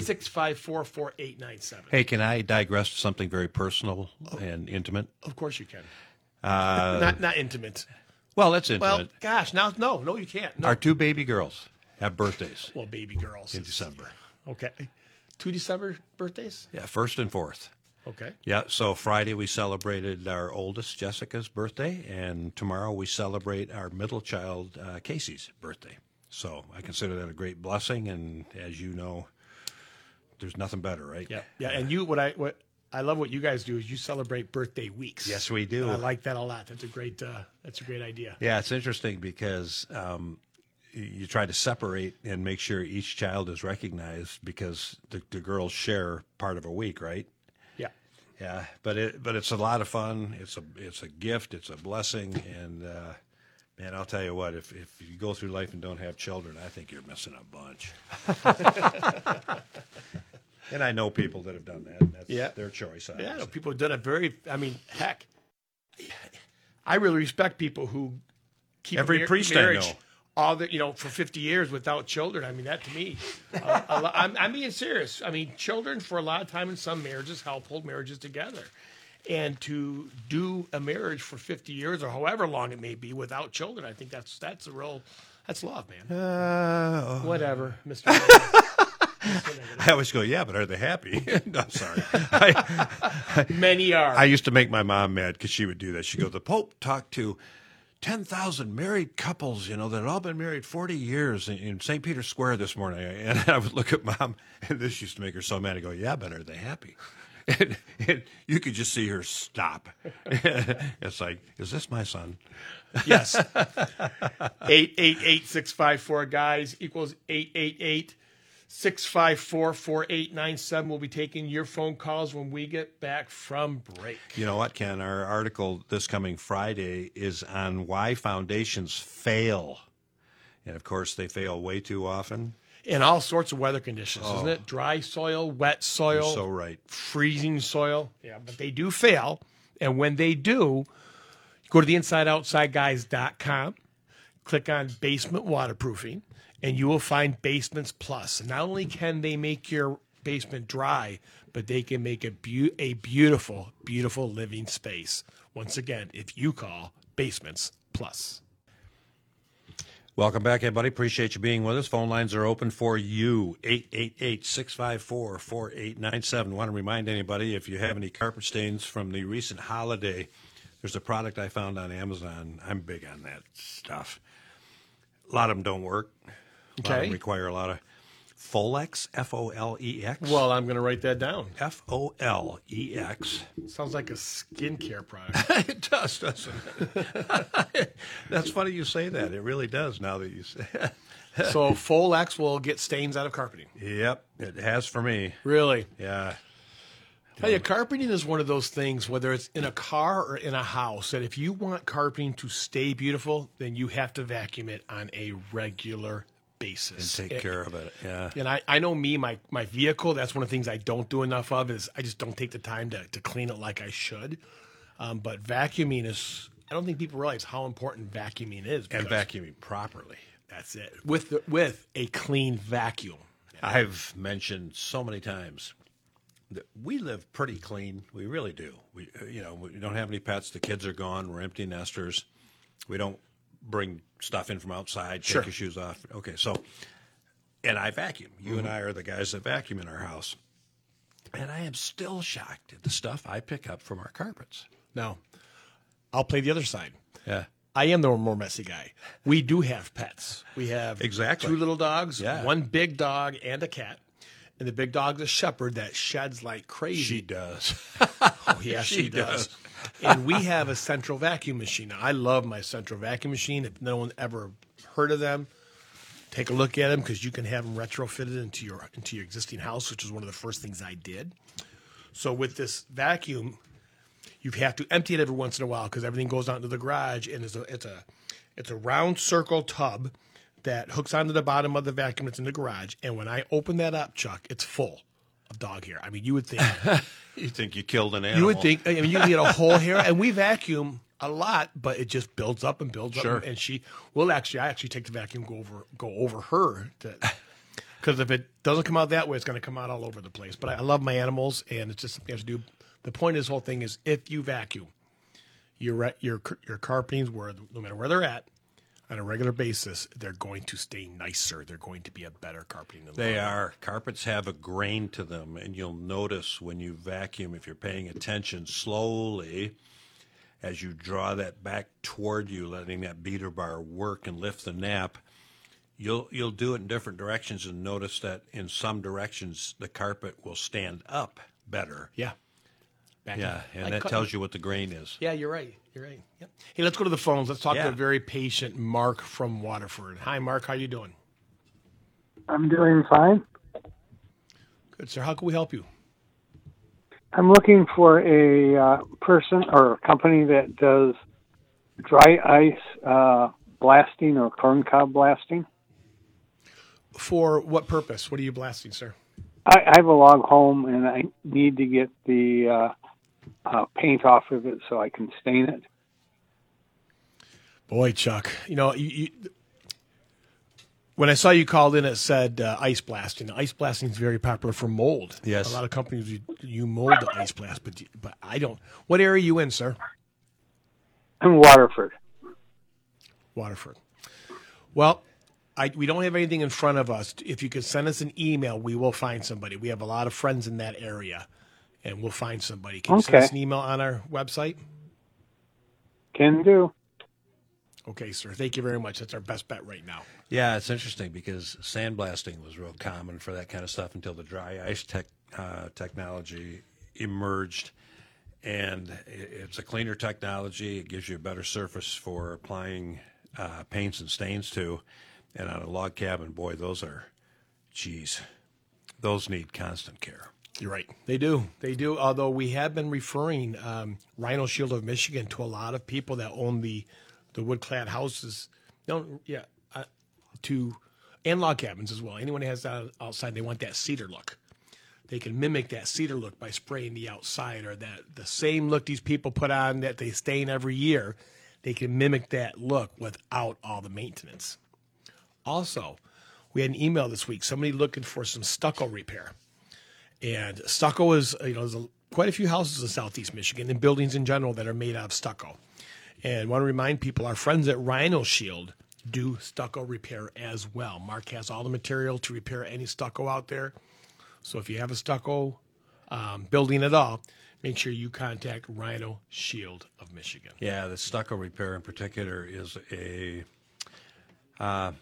Speaker 1: 888-654-4897.
Speaker 2: Hey, can I digress to something very personal and intimate?
Speaker 1: Of course you can.
Speaker 2: Uh,
Speaker 1: not not intimate.
Speaker 2: well, that's intimate.
Speaker 1: Well, gosh, now no, no, you can't. No.
Speaker 2: Our two baby girls have birthdays
Speaker 1: well, baby girls.
Speaker 2: in December.
Speaker 1: Okay. Two December birthdays?
Speaker 2: Yeah, first and fourth.
Speaker 1: Okay.
Speaker 2: Yeah, so Friday we celebrated our oldest, Jessica's birthday, and tomorrow we celebrate our middle child, uh, Casey's birthday. So I consider that a great blessing, and as you know, there's nothing better, right?
Speaker 1: Yeah. Yeah. And you, what I, what I love what you guys do is you celebrate birthday weeks.
Speaker 2: Yes, we do.
Speaker 1: And I like that a lot. That's a great, uh, that's a great idea.
Speaker 2: Yeah, it's interesting because um, you try to separate and make sure each child is recognized because the, the girls share part of a week, right?
Speaker 1: Yeah.
Speaker 2: But it but it's a lot of fun. It's a it's a gift. It's a blessing, and uh, man, I'll tell you what. If if you go through life and don't have children, I think you're missing a bunch. and I know people that have done that. That's
Speaker 1: Yeah.
Speaker 2: their choice.
Speaker 1: Yeah.
Speaker 2: obviously.
Speaker 1: People have done it very, I mean, heck, I really respect people who keep
Speaker 2: Every priest I know.
Speaker 1: All the, you know, for 50 years without children. I mean, that to me, uh, a lo- I'm, I'm being serious. I mean, children for a lot of time in some marriages help hold marriages together. And to do a marriage for 50 years or however long it may be without children, I think that's that's a real that's love, man.
Speaker 2: Uh,
Speaker 1: Whatever, Mr.
Speaker 2: I always go, yeah, but are they happy? no, I'm sorry. I,
Speaker 1: Many are.
Speaker 2: I used to make my mom mad because she would do that. She'd go, the Pope talked to 10,000 married couples, you know, that had all been married 40 years in, in St. Peter's Square this morning. And I would look at mom, and this used to make her so mad. I go, yeah, but are they happy? And, and you could just see her stop. it's like, is this my son?
Speaker 1: Yes. eight eight eight six five four guys equals eight eight eight six five four four eight nine seven. We'll be taking your phone calls when we get back from break.
Speaker 2: You know what, Ken? Our article this coming Friday is on why foundations fail. And of course, they fail way too often.
Speaker 1: In all sorts of weather conditions, isn't oh. it? Dry soil, wet soil,
Speaker 2: You're so right.
Speaker 1: freezing soil. Yeah, but they do fail. And when they do, go to the insideoutsideguys.com, click on basement waterproofing, and you will find Basements Plus. Not only can they make your basement dry, but they can make a, beau- a beautiful, beautiful living space. Once again, if you call Basements Plus.
Speaker 2: Welcome back, everybody. Appreciate you being with us. Phone lines are open for you. 888-654-4897. Want to remind anybody, if you have any carpet stains from the recent holiday, there's a product I found on Amazon. I'm big on that stuff. A lot of them don't work. A lot of
Speaker 1: Okay.
Speaker 2: them require a lot of Folex, F-O-L-E-X.
Speaker 1: Well, I'm going to write that down.
Speaker 2: F-O-L-E-X.
Speaker 1: Sounds like a skincare product.
Speaker 2: it does, doesn't it? That's funny you say that. It really does now that you say it.
Speaker 1: so Folex will get stains out of carpeting.
Speaker 2: Yep, it has for me.
Speaker 1: Really?
Speaker 2: Yeah.
Speaker 1: Tell you, carpeting is one of those things, whether it's in a car or in a house, that if you want carpeting to stay beautiful, then you have to vacuum it on a regular basis.
Speaker 2: And take
Speaker 1: And-
Speaker 2: care of it. Yeah.
Speaker 1: And I, I know me, my, my vehicle, that's one of the things I don't do enough of is I just don't take the time to, to clean it like I should. Um, but vacuuming is, I don't think people realize how important vacuuming is.
Speaker 2: And vacuuming properly.
Speaker 1: That's it. With, the, with a clean vacuum.
Speaker 2: I've mentioned so many times that we live pretty clean. We really do. We, uh, you know, we don't have any pets. The kids are gone. We're empty nesters. We don't bring stuff in from outside.
Speaker 1: Sure.
Speaker 2: Take your shoes off. Okay, so, and I vacuum. You and mm-hmm. I are the guys that vacuum in our house. And I am still shocked at the stuff I pick up from our carpets.
Speaker 1: Now, I'll play the other side.
Speaker 2: Yeah.
Speaker 1: I am the more messy guy. We do have pets. We have
Speaker 2: Exactly.
Speaker 1: two little dogs,
Speaker 2: Yeah.
Speaker 1: one big dog, and a cat. And the big dog's a shepherd that sheds like crazy.
Speaker 2: She does.
Speaker 1: oh, yeah, she,
Speaker 2: she
Speaker 1: does.
Speaker 2: does.
Speaker 1: And we have a central vacuum machine. I love my central vacuum machine. If no one ever heard of them, take a look at them because you can have them retrofitted into your into your existing house, which is one of the first things I did. So with this vacuum, you have to empty it every once in a while because everything goes out into the garage, and it's a it's a it's a round circle tub that hooks onto the bottom of the vacuum that's in the garage. And when I open that up, Chuck, it's full dog hair. I mean, you would think
Speaker 2: you think you killed an animal.
Speaker 1: you would think. I mean, you get a whole hair, and we vacuum a lot, but it just builds up and builds
Speaker 2: Sure.
Speaker 1: up. And she will actually, I actually take the vacuum go over go over her because if it doesn't come out that way, it's going to come out all over the place. But I, I love my animals, and it's just something I have to do. The point of this whole thing is if you vacuum, your your your carpetings, where no matter where they're at, on a regular basis, they're going to stay nicer. They're going to be a better carpeting than
Speaker 2: They are. Carpets have a grain to them, and you'll notice when you vacuum, if you're paying attention slowly, as you draw that back toward you, letting that beater bar work and lift the nap, you'll you'll do it in different directions and notice that in some directions the carpet will stand up better.
Speaker 1: Yeah. Back
Speaker 2: Yeah,
Speaker 1: in-
Speaker 2: and
Speaker 1: like
Speaker 2: that
Speaker 1: cut-
Speaker 2: tells you what the grain is.
Speaker 1: Yeah, you're right. You're right. Yep. Hey, let's go to the phones. Let's talk to a very patient Mark from Waterford. Hi, Mark. How are you doing?
Speaker 5: I'm doing fine.
Speaker 1: Good, sir. How can we help you?
Speaker 5: I'm looking for a uh, person or a company that does dry ice uh, blasting or corncob blasting.
Speaker 1: For what purpose? What are you blasting, sir?
Speaker 5: I, I have a log home and I need to get the uh, uh, paint off of it so I can stain it.
Speaker 1: Boy, Chuck, you know, you, you, when I saw you called in, it said uh, ice blasting. Ice blasting is very popular for mold.
Speaker 2: Yes.
Speaker 1: a lot of companies you, you mold the ice blast, but you- but I don't. What area are you in, sir?
Speaker 5: I'm Waterford.
Speaker 1: Waterford. Well, I, we don't have anything in front of us. If you could send us an email, we will find somebody. We have a lot of friends in that area, and we'll find somebody. Can you send us an email on our website?
Speaker 5: Can do.
Speaker 1: Okay, sir. Thank you very much. That's our best bet right now.
Speaker 2: Yeah, it's interesting because sandblasting was real common for that kind of stuff until the dry ice tech, uh, technology emerged. And it's a cleaner technology. It gives you a better surface for applying uh, paints and stains to. And on a log cabin, boy, those are, geez, those need constant care.
Speaker 1: You're right. They do. They do. Although we have been referring um, Rhino Shield of Michigan to a lot of people that own the the wood clad houses. No, yeah, uh, to and log cabins as well. Anyone who has that outside, they want that cedar look. They can mimic that cedar look by spraying the outside or that the same look these people put on that they stain every year. They can mimic that look without all the maintenance. Also, we had an email this week. Somebody looking for some stucco repair. And stucco is, you know, there's a, quite a few houses in Southeast Michigan and buildings in general that are made out of stucco. And want to remind people, our friends at Rhino Shield do stucco repair as well. Mark has all the material to repair any stucco out there. So if you have a stucco um, building at all, make sure you contact Rhino Shield of Michigan.
Speaker 2: Yeah, the stucco repair in particular is a. Uh,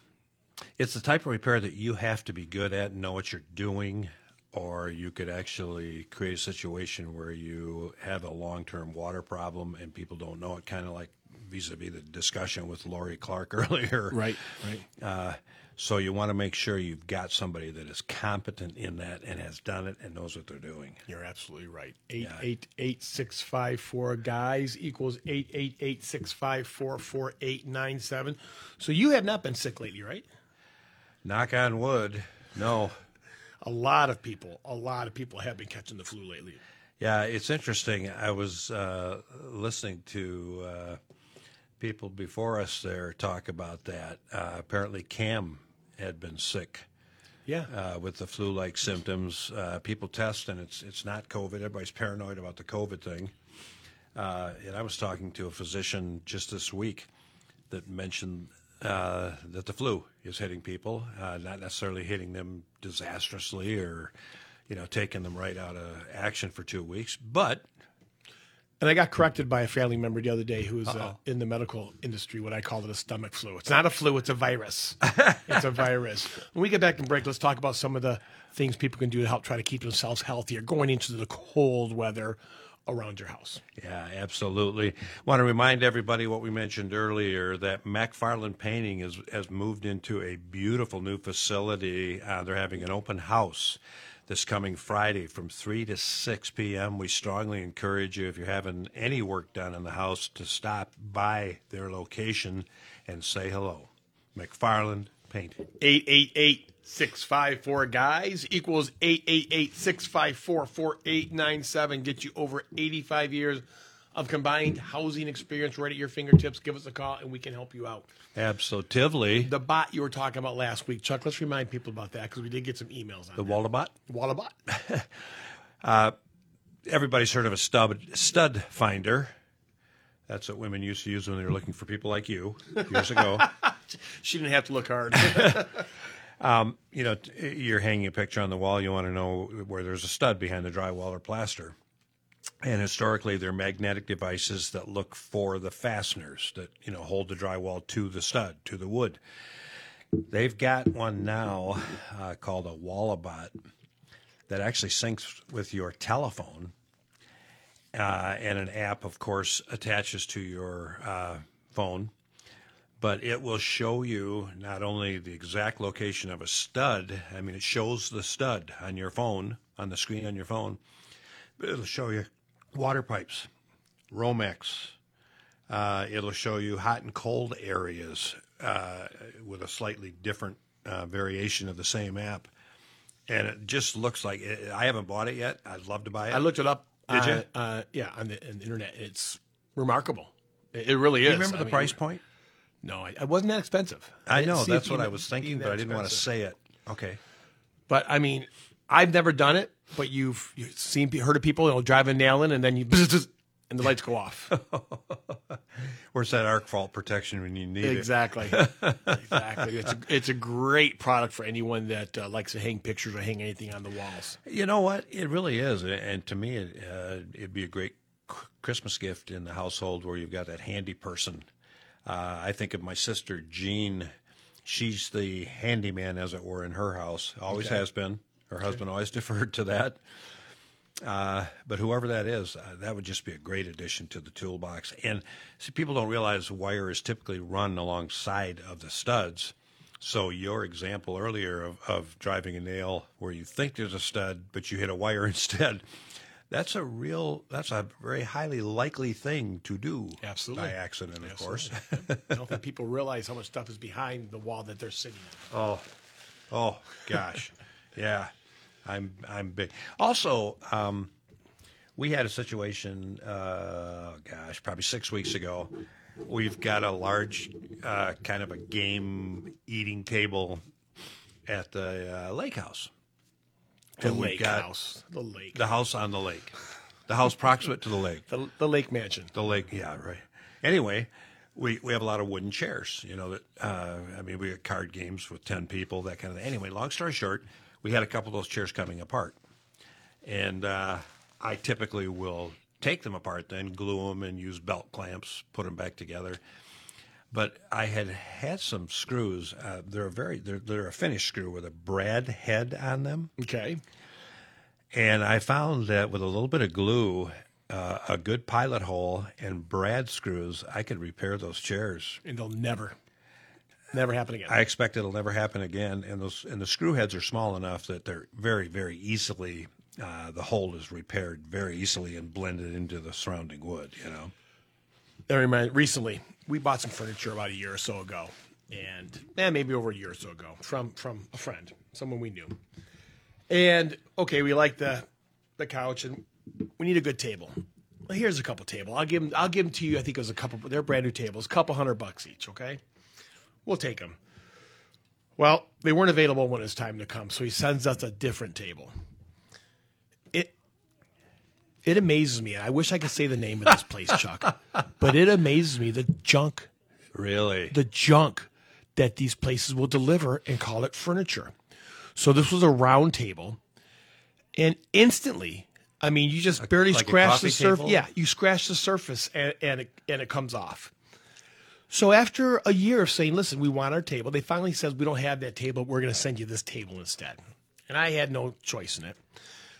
Speaker 2: it's the type of repair that you have to be good at and know what you're doing, or you could actually create a situation where you have a long-term water problem and people don't know it. Kind of like vis-a-vis the discussion with Lori Clark earlier.
Speaker 1: Right, right.
Speaker 2: Uh, so you want to make sure you've got somebody that is competent in that and has done it and knows what they're doing.
Speaker 1: You're absolutely right. Eight eight eight six five four guys equals eight eight eight six five four four eight nine seven. So you have not been sick lately, right?
Speaker 2: Knock on wood. No.
Speaker 1: A lot of people, a lot of people have been catching the flu lately.
Speaker 2: Yeah, it's interesting. I was uh, listening to uh, people before us there talk about that. Uh, apparently, Cam had been sick
Speaker 1: Yeah,
Speaker 2: uh, with the flu-like symptoms. Uh, people test, and it's it's not COVID. Everybody's paranoid about the COVID thing. Uh, and I was talking to a physician just this week that mentioned uh, that the flu is hitting people, uh, not necessarily hitting them disastrously or, you know, taking them right out of action for two weeks, but
Speaker 1: and I got corrected by a family member the other day who was uh, in the medical industry. What I called it a stomach flu. It's not a flu. It's a virus. it's a virus. When we get back from break, let's talk about some of the things people can do to help try to keep themselves healthier going into the cold weather around your house.
Speaker 2: Yeah, absolutely. Want to remind everybody what we mentioned earlier that McFarland Painting is, has moved into a beautiful new facility. Uh, they're having an open house this coming Friday from 3 to 6 p.m. We strongly encourage you, if you're having any work done in the house, to stop by their location and say hello. McFarland Painting.
Speaker 1: 888 654 guys equals 888 654 4897. Get you over 85 years of combined housing experience right at your fingertips. Give us a call and we can help you out.
Speaker 2: Absolutely.
Speaker 1: The bot you were talking about last week, Chuck, let's remind people about that because we did get some emails on
Speaker 2: The
Speaker 1: that.
Speaker 2: Walabot.
Speaker 1: Walabot.
Speaker 2: Uh, everybody's heard of a stud stud finder. That's what women used to use when they were looking for people like you years ago.
Speaker 1: She didn't have to look hard.
Speaker 2: you know, t- you're hanging a picture on the wall. You want to know where there's a stud behind the drywall or plaster. And historically, they're magnetic devices that look for the fasteners that you know hold the drywall to the stud, to the wood. They've got one now uh, called a Walabot that actually syncs with your telephone, uh, and an app, of course, attaches to your uh, phone but it will show you not only the exact location of a stud, I mean, it shows the stud on your phone, on the screen on your phone, but it'll show you water pipes, Romex. Uh, it'll show you hot and cold areas uh, with a slightly different uh, variation of the same app. And it just looks like it, I haven't bought it yet. I'd love to buy it.
Speaker 1: I looked it up.
Speaker 2: Did
Speaker 1: uh,
Speaker 2: you?
Speaker 1: Uh, yeah, on the, on the internet. It's remarkable. It, really is.
Speaker 2: Do you remember
Speaker 1: I
Speaker 2: the
Speaker 1: mean,
Speaker 2: price point?
Speaker 1: No, I- it wasn't that expensive.
Speaker 2: I
Speaker 1: didn't
Speaker 2: know that's what I was thinking, but I didn't want to say it. Okay.
Speaker 1: But I mean, I've never done it. But you've you've seen heard of people, you know, driving nail in, and then you and the lights go off.
Speaker 2: Where's that arc fault protection when you need it?
Speaker 1: exactly, exactly. It's a, it's a great product for anyone that uh, likes to hang pictures or hang anything on the walls.
Speaker 2: You know what? It really is, and to me, it, uh, it'd be a great Christmas gift in the household where you've got that handy person. Uh, I think of my sister Jean. She's the handyman, as it were, in her house. Always has been. Her husband always deferred to that. Uh, but whoever that is, uh, that would just be a great addition to the toolbox. And see, people don't realize wire is typically run alongside of the studs. So your example earlier of, of driving a nail where you think there's a stud, but you hit a wire instead, that's a real, that's a very highly likely thing to do.
Speaker 1: Absolutely.
Speaker 2: By accident, of course.
Speaker 1: I don't think people realize how much stuff is behind the wall that they're sitting on.
Speaker 2: Oh, oh gosh, yeah, I'm I'm big. Also, um, we had a situation. Uh, gosh, probably six weeks ago. We've got a large, uh, kind of a game eating table at the uh, lake house.
Speaker 1: The
Speaker 2: And
Speaker 1: lake
Speaker 2: got
Speaker 1: house. The lake.
Speaker 2: The house on the lake. The house proximate to the lake.
Speaker 1: The, the lake mansion.
Speaker 2: The lake, yeah, right. Anyway, we we have a lot of wooden chairs. You know that. Uh, I mean, we got card games with ten people, that kind of thing. Anyway, long story short, we had a couple of those chairs coming apart, and uh, I typically will take them apart, then glue them and use belt clamps, put them back together. But I had had some screws. Uh, they're a very they're, they're a finished screw with a brad head on them.
Speaker 1: Okay.
Speaker 2: And I found that with a little bit of glue, uh, a good pilot hole, and brad screws, I could repair those chairs.
Speaker 1: And they'll never, never happen again.
Speaker 2: I expect it'll never happen again. And those and the screw heads are small enough that they're very, very easily. Uh, the hole is repaired very easily and blended into the surrounding wood. You know.
Speaker 1: I remind recently we bought some furniture about a year or so ago, and eh, maybe over a year or so ago from from a friend, someone we knew. And okay, we like the the couch, and we need a good table. Well, here's a couple table. I'll give them. I'll give them to you. I think it was a couple. They're brand new tables, couple hundred bucks each. Okay, we'll take them. Well, they weren't available when it's time to come, so he sends us a different table. It amazes me. and I wish I could say the name of this place, Chuck, but it amazes me the junk,
Speaker 2: Really.
Speaker 1: the junk that these places will deliver and call it furniture. So this was a round table, and instantly, I mean, you just barely
Speaker 2: like
Speaker 1: scratch the surface. Yeah, you scratch the surface, and, and it and it comes off. So after a year of saying, "Listen, we want our table," they finally says, "We don't have that table. We're going to send you this table instead." And I had no choice in it.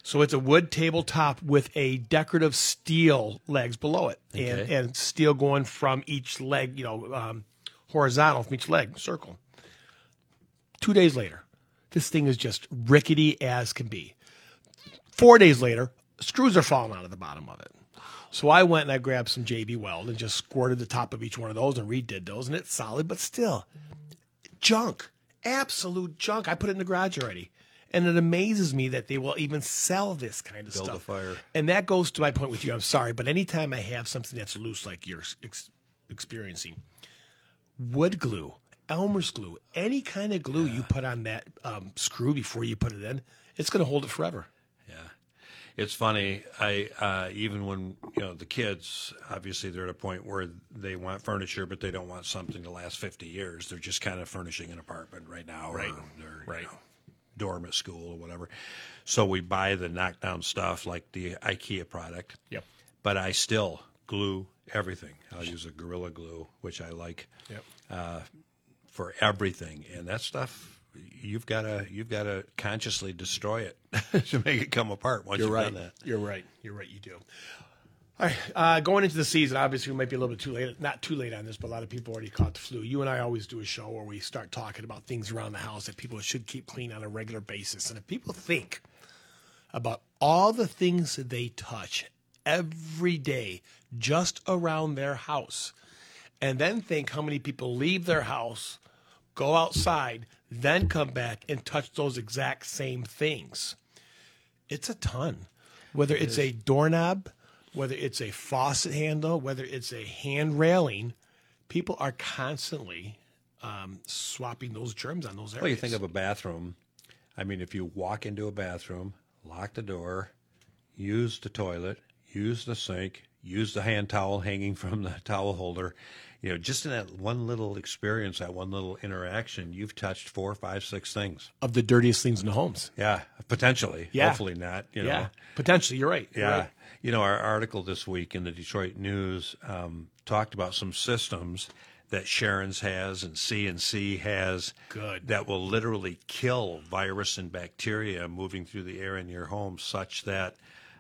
Speaker 1: So it's a wood tabletop with a decorative steel legs below it, and and steel going from each leg, you know, um, horizontal from each leg, circle. Two days later, this thing is just rickety as can be. Four days later, screws are falling out of the bottom of it. So I went and I grabbed some JB Weld and just squirted the top of each one of those and redid those, and it's solid, but still junk, absolute junk. I put it in the garage already, and it amazes me that they will even sell this kind of
Speaker 2: Build a
Speaker 1: stuff.
Speaker 2: fire.
Speaker 1: And that goes to my point with you. I'm sorry, but anytime I have something that's loose like you're ex- experiencing, wood glue, Elmer's glue, any kind of glue you put on that um, screw before you put it in, it's going to hold it forever.
Speaker 2: Yeah, it's funny. I uh, even when you know the kids, obviously they're at a point where they want furniture, but they don't want something to last fifty years. They're just kind of furnishing an apartment right now,
Speaker 1: Right.
Speaker 2: Or
Speaker 1: Right.
Speaker 2: You know, dorm at school or whatever. So we buy the knockdown stuff like the IKEA product.
Speaker 1: Yep.
Speaker 2: But I still glue everything. I'll use a Gorilla Glue, which I like
Speaker 1: Yep.
Speaker 2: Uh, for everything, and that stuff you've got to you've got to consciously destroy it to make it come apart once
Speaker 1: You're
Speaker 2: you've
Speaker 1: right.
Speaker 2: done that.
Speaker 1: You're right. You're right. You do. All right. Uh, going into the season, obviously, we might be a little bit too late. Not too late on this, but a lot of people already caught the flu. You and I always do a show where we start talking about things around the house that people should keep clean on a regular basis. And if people think about all the things that they touch every day just around their house, and then think how many people leave their house, go outside, then come back and touch those exact same things. It's a ton. Whether it's a doorknob, whether it's a faucet handle, whether it's a hand railing, people are constantly um, swapping those germs on those areas.
Speaker 2: Well, you think of a bathroom. I mean, if you walk into a bathroom, lock the door, use the toilet, use the sink, use the hand towel hanging from the towel holder, you know, just in that one little experience, that one little interaction, you've touched four, five, six things.
Speaker 1: of the dirtiest things in the homes.
Speaker 2: Yeah, potentially.
Speaker 1: Yeah.
Speaker 2: Hopefully not. You know.
Speaker 1: Yeah, potentially. You're right. You're
Speaker 2: Yeah.
Speaker 1: right.
Speaker 2: You know, our article this week in the Detroit News um, talked about some systems that Sharon's has and CNC has
Speaker 1: Good.
Speaker 2: that will literally kill virus and bacteria moving through the air in your home such that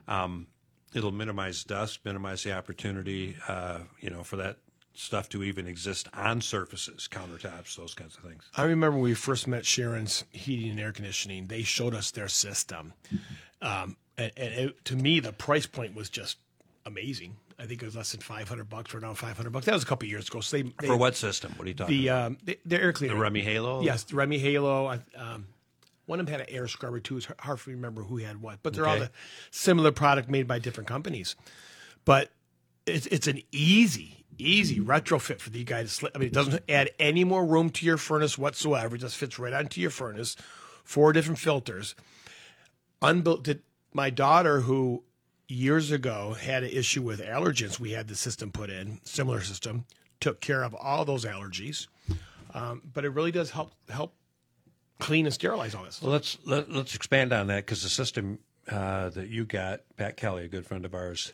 Speaker 2: um, it'll minimize dust, minimize the opportunity, uh, you know, for that stuff to even exist on surfaces, countertops, those kinds of things.
Speaker 1: I remember when we first met Sharon's Heating and Air Conditioning. They showed us their system, um, and, and it, to me, the price point was just amazing. I think it was less than five hundred bucks. We're now five hundred bucks. That was a couple years ago. So they, they
Speaker 2: For what system? What are you talking
Speaker 1: the
Speaker 2: about?
Speaker 1: um, the, the air cleaner,
Speaker 2: The REME HALO?
Speaker 1: Yes, the REME HALO. Um, one of them had an air scrubber too. It's hard for me to remember who had what, but they're all the similar product made by different companies. But it's it's an easy, easy retrofit for the guy to slip. I mean, it doesn't add any more room to your furnace whatsoever. It just fits right onto your furnace. Four different filters. Unbuilt. Did my daughter who years ago had an issue with allergens? We had the system put in, similar system, took care of all those allergies. Um, but it really does help help clean and sterilize all this.
Speaker 2: Well, let's let, let's expand on that because the system uh, that you got, Pat Kelly, a good friend of ours,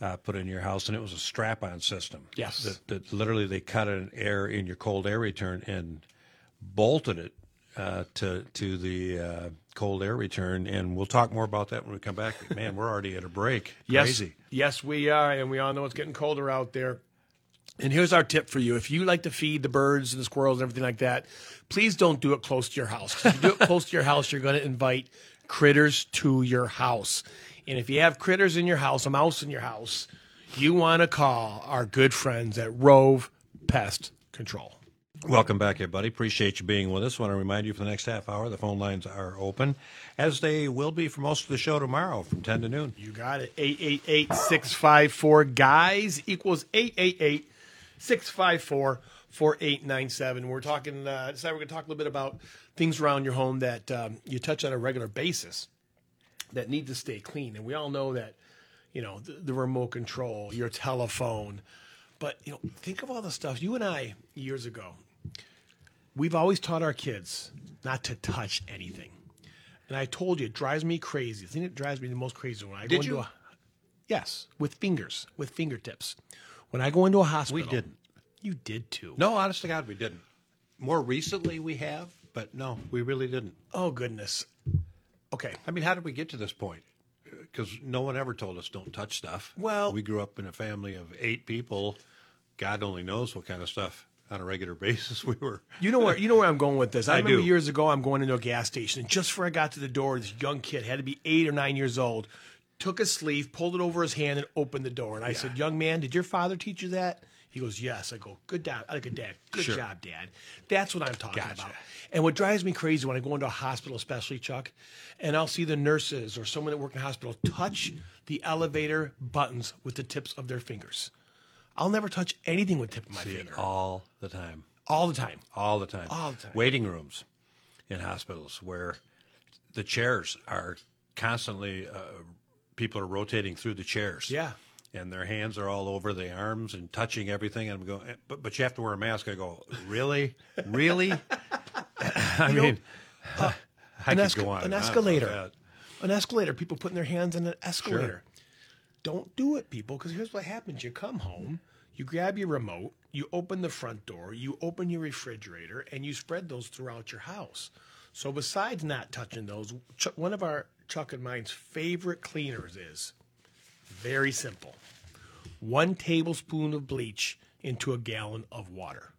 Speaker 2: uh, put in your house, and it was a strap-on system.
Speaker 1: Yes.
Speaker 2: that, that literally they cut an air in your cold air return and bolted it uh, to to the uh, cold air return, and we'll talk more about that when we come back. But man, we're already at a break.
Speaker 1: Yes,
Speaker 2: Crazy.
Speaker 1: yes, we are, and we all know it's getting colder out there. And here's our tip for you: if you like to feed the birds and the squirrels and everything like that, please don't do it close to your house. If you do it close to your house, you're going to invite critters to your house. And if you have critters in your house, a mouse in your house, you want to call our good friends at Rove Pest Control.
Speaker 2: Welcome back, everybody. Appreciate you being with us. want to remind you for the next half hour, the phone lines are open, as they will be for most of the show tomorrow from 10 to noon.
Speaker 1: You got it. 888 654 guys equals 888 654 4897. We're talking, uh, we're going to talk a little bit about things around your home that um, you touch on a regular basis that need to stay clean. And we all know that, you know, the, the remote control, your telephone. But, you know, think of all the stuff. You and I, years ago, we've always taught our kids not to touch anything. And I told you, it drives me crazy. The thing that drives me the most crazy when I go
Speaker 2: Did
Speaker 1: into
Speaker 2: you?
Speaker 1: a yes, with fingers, with fingertips. When I go into a hospital, we
Speaker 2: didn't.
Speaker 1: You did too.
Speaker 2: No, honest to God, we didn't. More recently, we have, but no, we really didn't.
Speaker 1: Oh goodness. Okay.
Speaker 2: I mean, how did we get to this point? Because no one ever told us don't touch stuff.
Speaker 1: Well-
Speaker 2: we grew up in a family of eight people. God only knows what kind of stuff on a regular basis we were.
Speaker 1: You know where you know where I'm going with this. I,
Speaker 2: I
Speaker 1: remember
Speaker 2: do.
Speaker 1: years ago I'm going into a gas station and just before I got to the door, this young kid had to be eight or nine years old, took a sleeve, pulled it over his hand, and opened the door. And I said, Young man, did your father teach you that? He goes, Yes. I go, Good dad. I like a dad. Good
Speaker 2: Sure.
Speaker 1: job, Dad. That's what I'm talking
Speaker 2: Gotcha.
Speaker 1: about. And what drives me crazy when I go into a hospital, especially Chuck, and I'll see the nurses or someone that work in a hospital touch the elevator buttons with the tips of their fingers. I'll never touch anything with tip of my finger.
Speaker 2: all the time.
Speaker 1: All the time.
Speaker 2: All the time.
Speaker 1: All the time.
Speaker 2: Waiting rooms in hospitals where the chairs are constantly uh, people are rotating through the chairs.
Speaker 1: Yeah.
Speaker 2: And their hands are all over the arms and touching everything. And I'm going, "Eh, but, but you have to wear a mask. I go, really? Really? I mean, I
Speaker 1: an,
Speaker 2: could
Speaker 1: esca-
Speaker 2: go on
Speaker 1: an
Speaker 2: about
Speaker 1: escalator. An escalator. People putting their hands on an escalator. Don't do it, people, because here's what happens. You come home, you grab your remote, you open the front door, you open your refrigerator, and you spread those throughout your house. So besides not touching those, one of our Chuck and mine's favorite cleaners is very simple. One tablespoon of bleach into a gallon of water.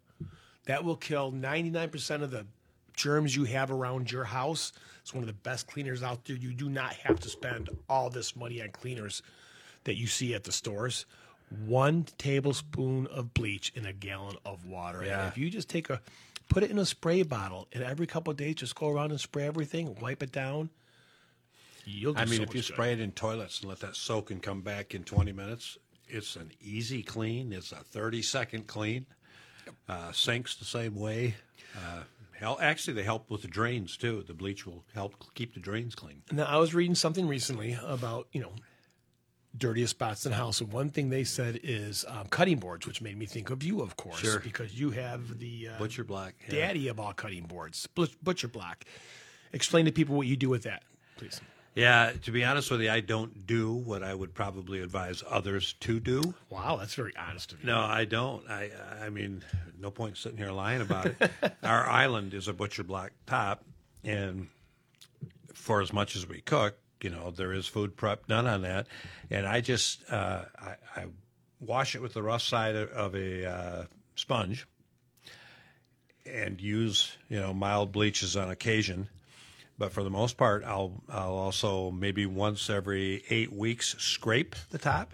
Speaker 1: That will kill 99% of the germs you have around your house. It's one of the best cleaners out there. You do not have to spend all this money on cleaners that you see at the stores. One tablespoon of bleach in a gallon of water.
Speaker 2: Yeah.
Speaker 1: And if you just take a, put it in a spray bottle, and every couple of days just go around and spray everything, wipe it down. You'll
Speaker 2: I mean,
Speaker 1: so
Speaker 2: if you
Speaker 1: good.
Speaker 2: spray it in toilets and let that soak and come back in 20 minutes, it's an easy clean. It's a 30 second clean. Uh, sinks the same way. Uh, hell, actually, they help with the drains too. The bleach will help keep the drains clean.
Speaker 1: Now, I was reading something recently about, you know, dirtiest spots in the house. And one thing they said is um, cutting boards, which made me think of you, of course,
Speaker 2: Sure.
Speaker 1: because you have the uh,
Speaker 2: Butcher block, yeah.
Speaker 1: daddy of all cutting boards, Butcher Block. Explain to people what you do with that, please.
Speaker 2: Yeah, to be honest with you, I don't do what I would probably advise others to do.
Speaker 1: Wow, that's very honest of you.
Speaker 2: No, I don't. I I mean, no point sitting here lying about it. Our island is a butcher block top, and for as much as we cook, you know, there is food prep done on that, and I just uh, I, I wash it with the rough side of, of a uh, sponge, and use you know mild bleaches on occasion. But for the most part, I'll I'll also maybe once every eight weeks scrape the top.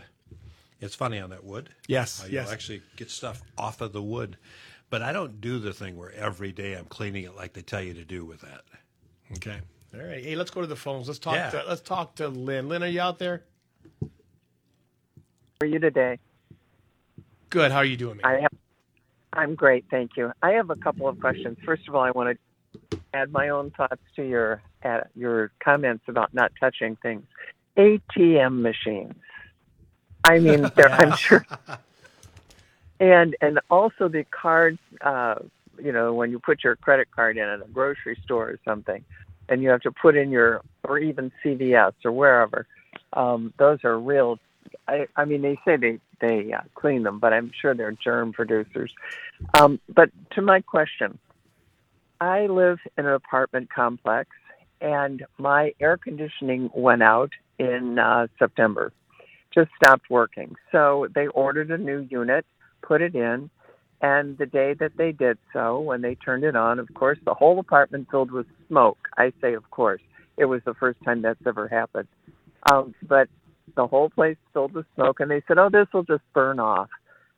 Speaker 2: It's funny on that wood.
Speaker 1: Yes,
Speaker 2: Uh,
Speaker 1: yes.
Speaker 2: You'll actually get stuff off of the wood. But I don't do the thing where every day I'm cleaning it like they tell you to do with that.
Speaker 1: Okay. All right. Hey, let's go to the phones. Let's talk.
Speaker 2: Yeah.
Speaker 1: To, let's talk to Lynn. Lynn, are you out there?
Speaker 6: are you today?
Speaker 1: Good. How are you doing, man?
Speaker 6: I have, I'm great, thank you. I have a couple of questions. First of all, I want to add my own thoughts to your uh, your comments about not touching things. ATM machines. I mean, they're, I'm sure, and and also the cards. Uh, you know, when you put your credit card in at a grocery store or something, and you have to put in your or even CVS or wherever. Um, those are real I, I mean, they say they they uh, clean them, but I'm sure they're germ producers. Um, but to my question, I live in an apartment complex, and my air conditioning went out in uh, September, just stopped working. So they ordered a new unit, put it in, and the day that they did so, when they turned it on, of course, the whole apartment filled with smoke. I say, of course, it was the first time that's ever happened. Um, but the whole place filled with smoke, and they said, "Oh, this will just burn off."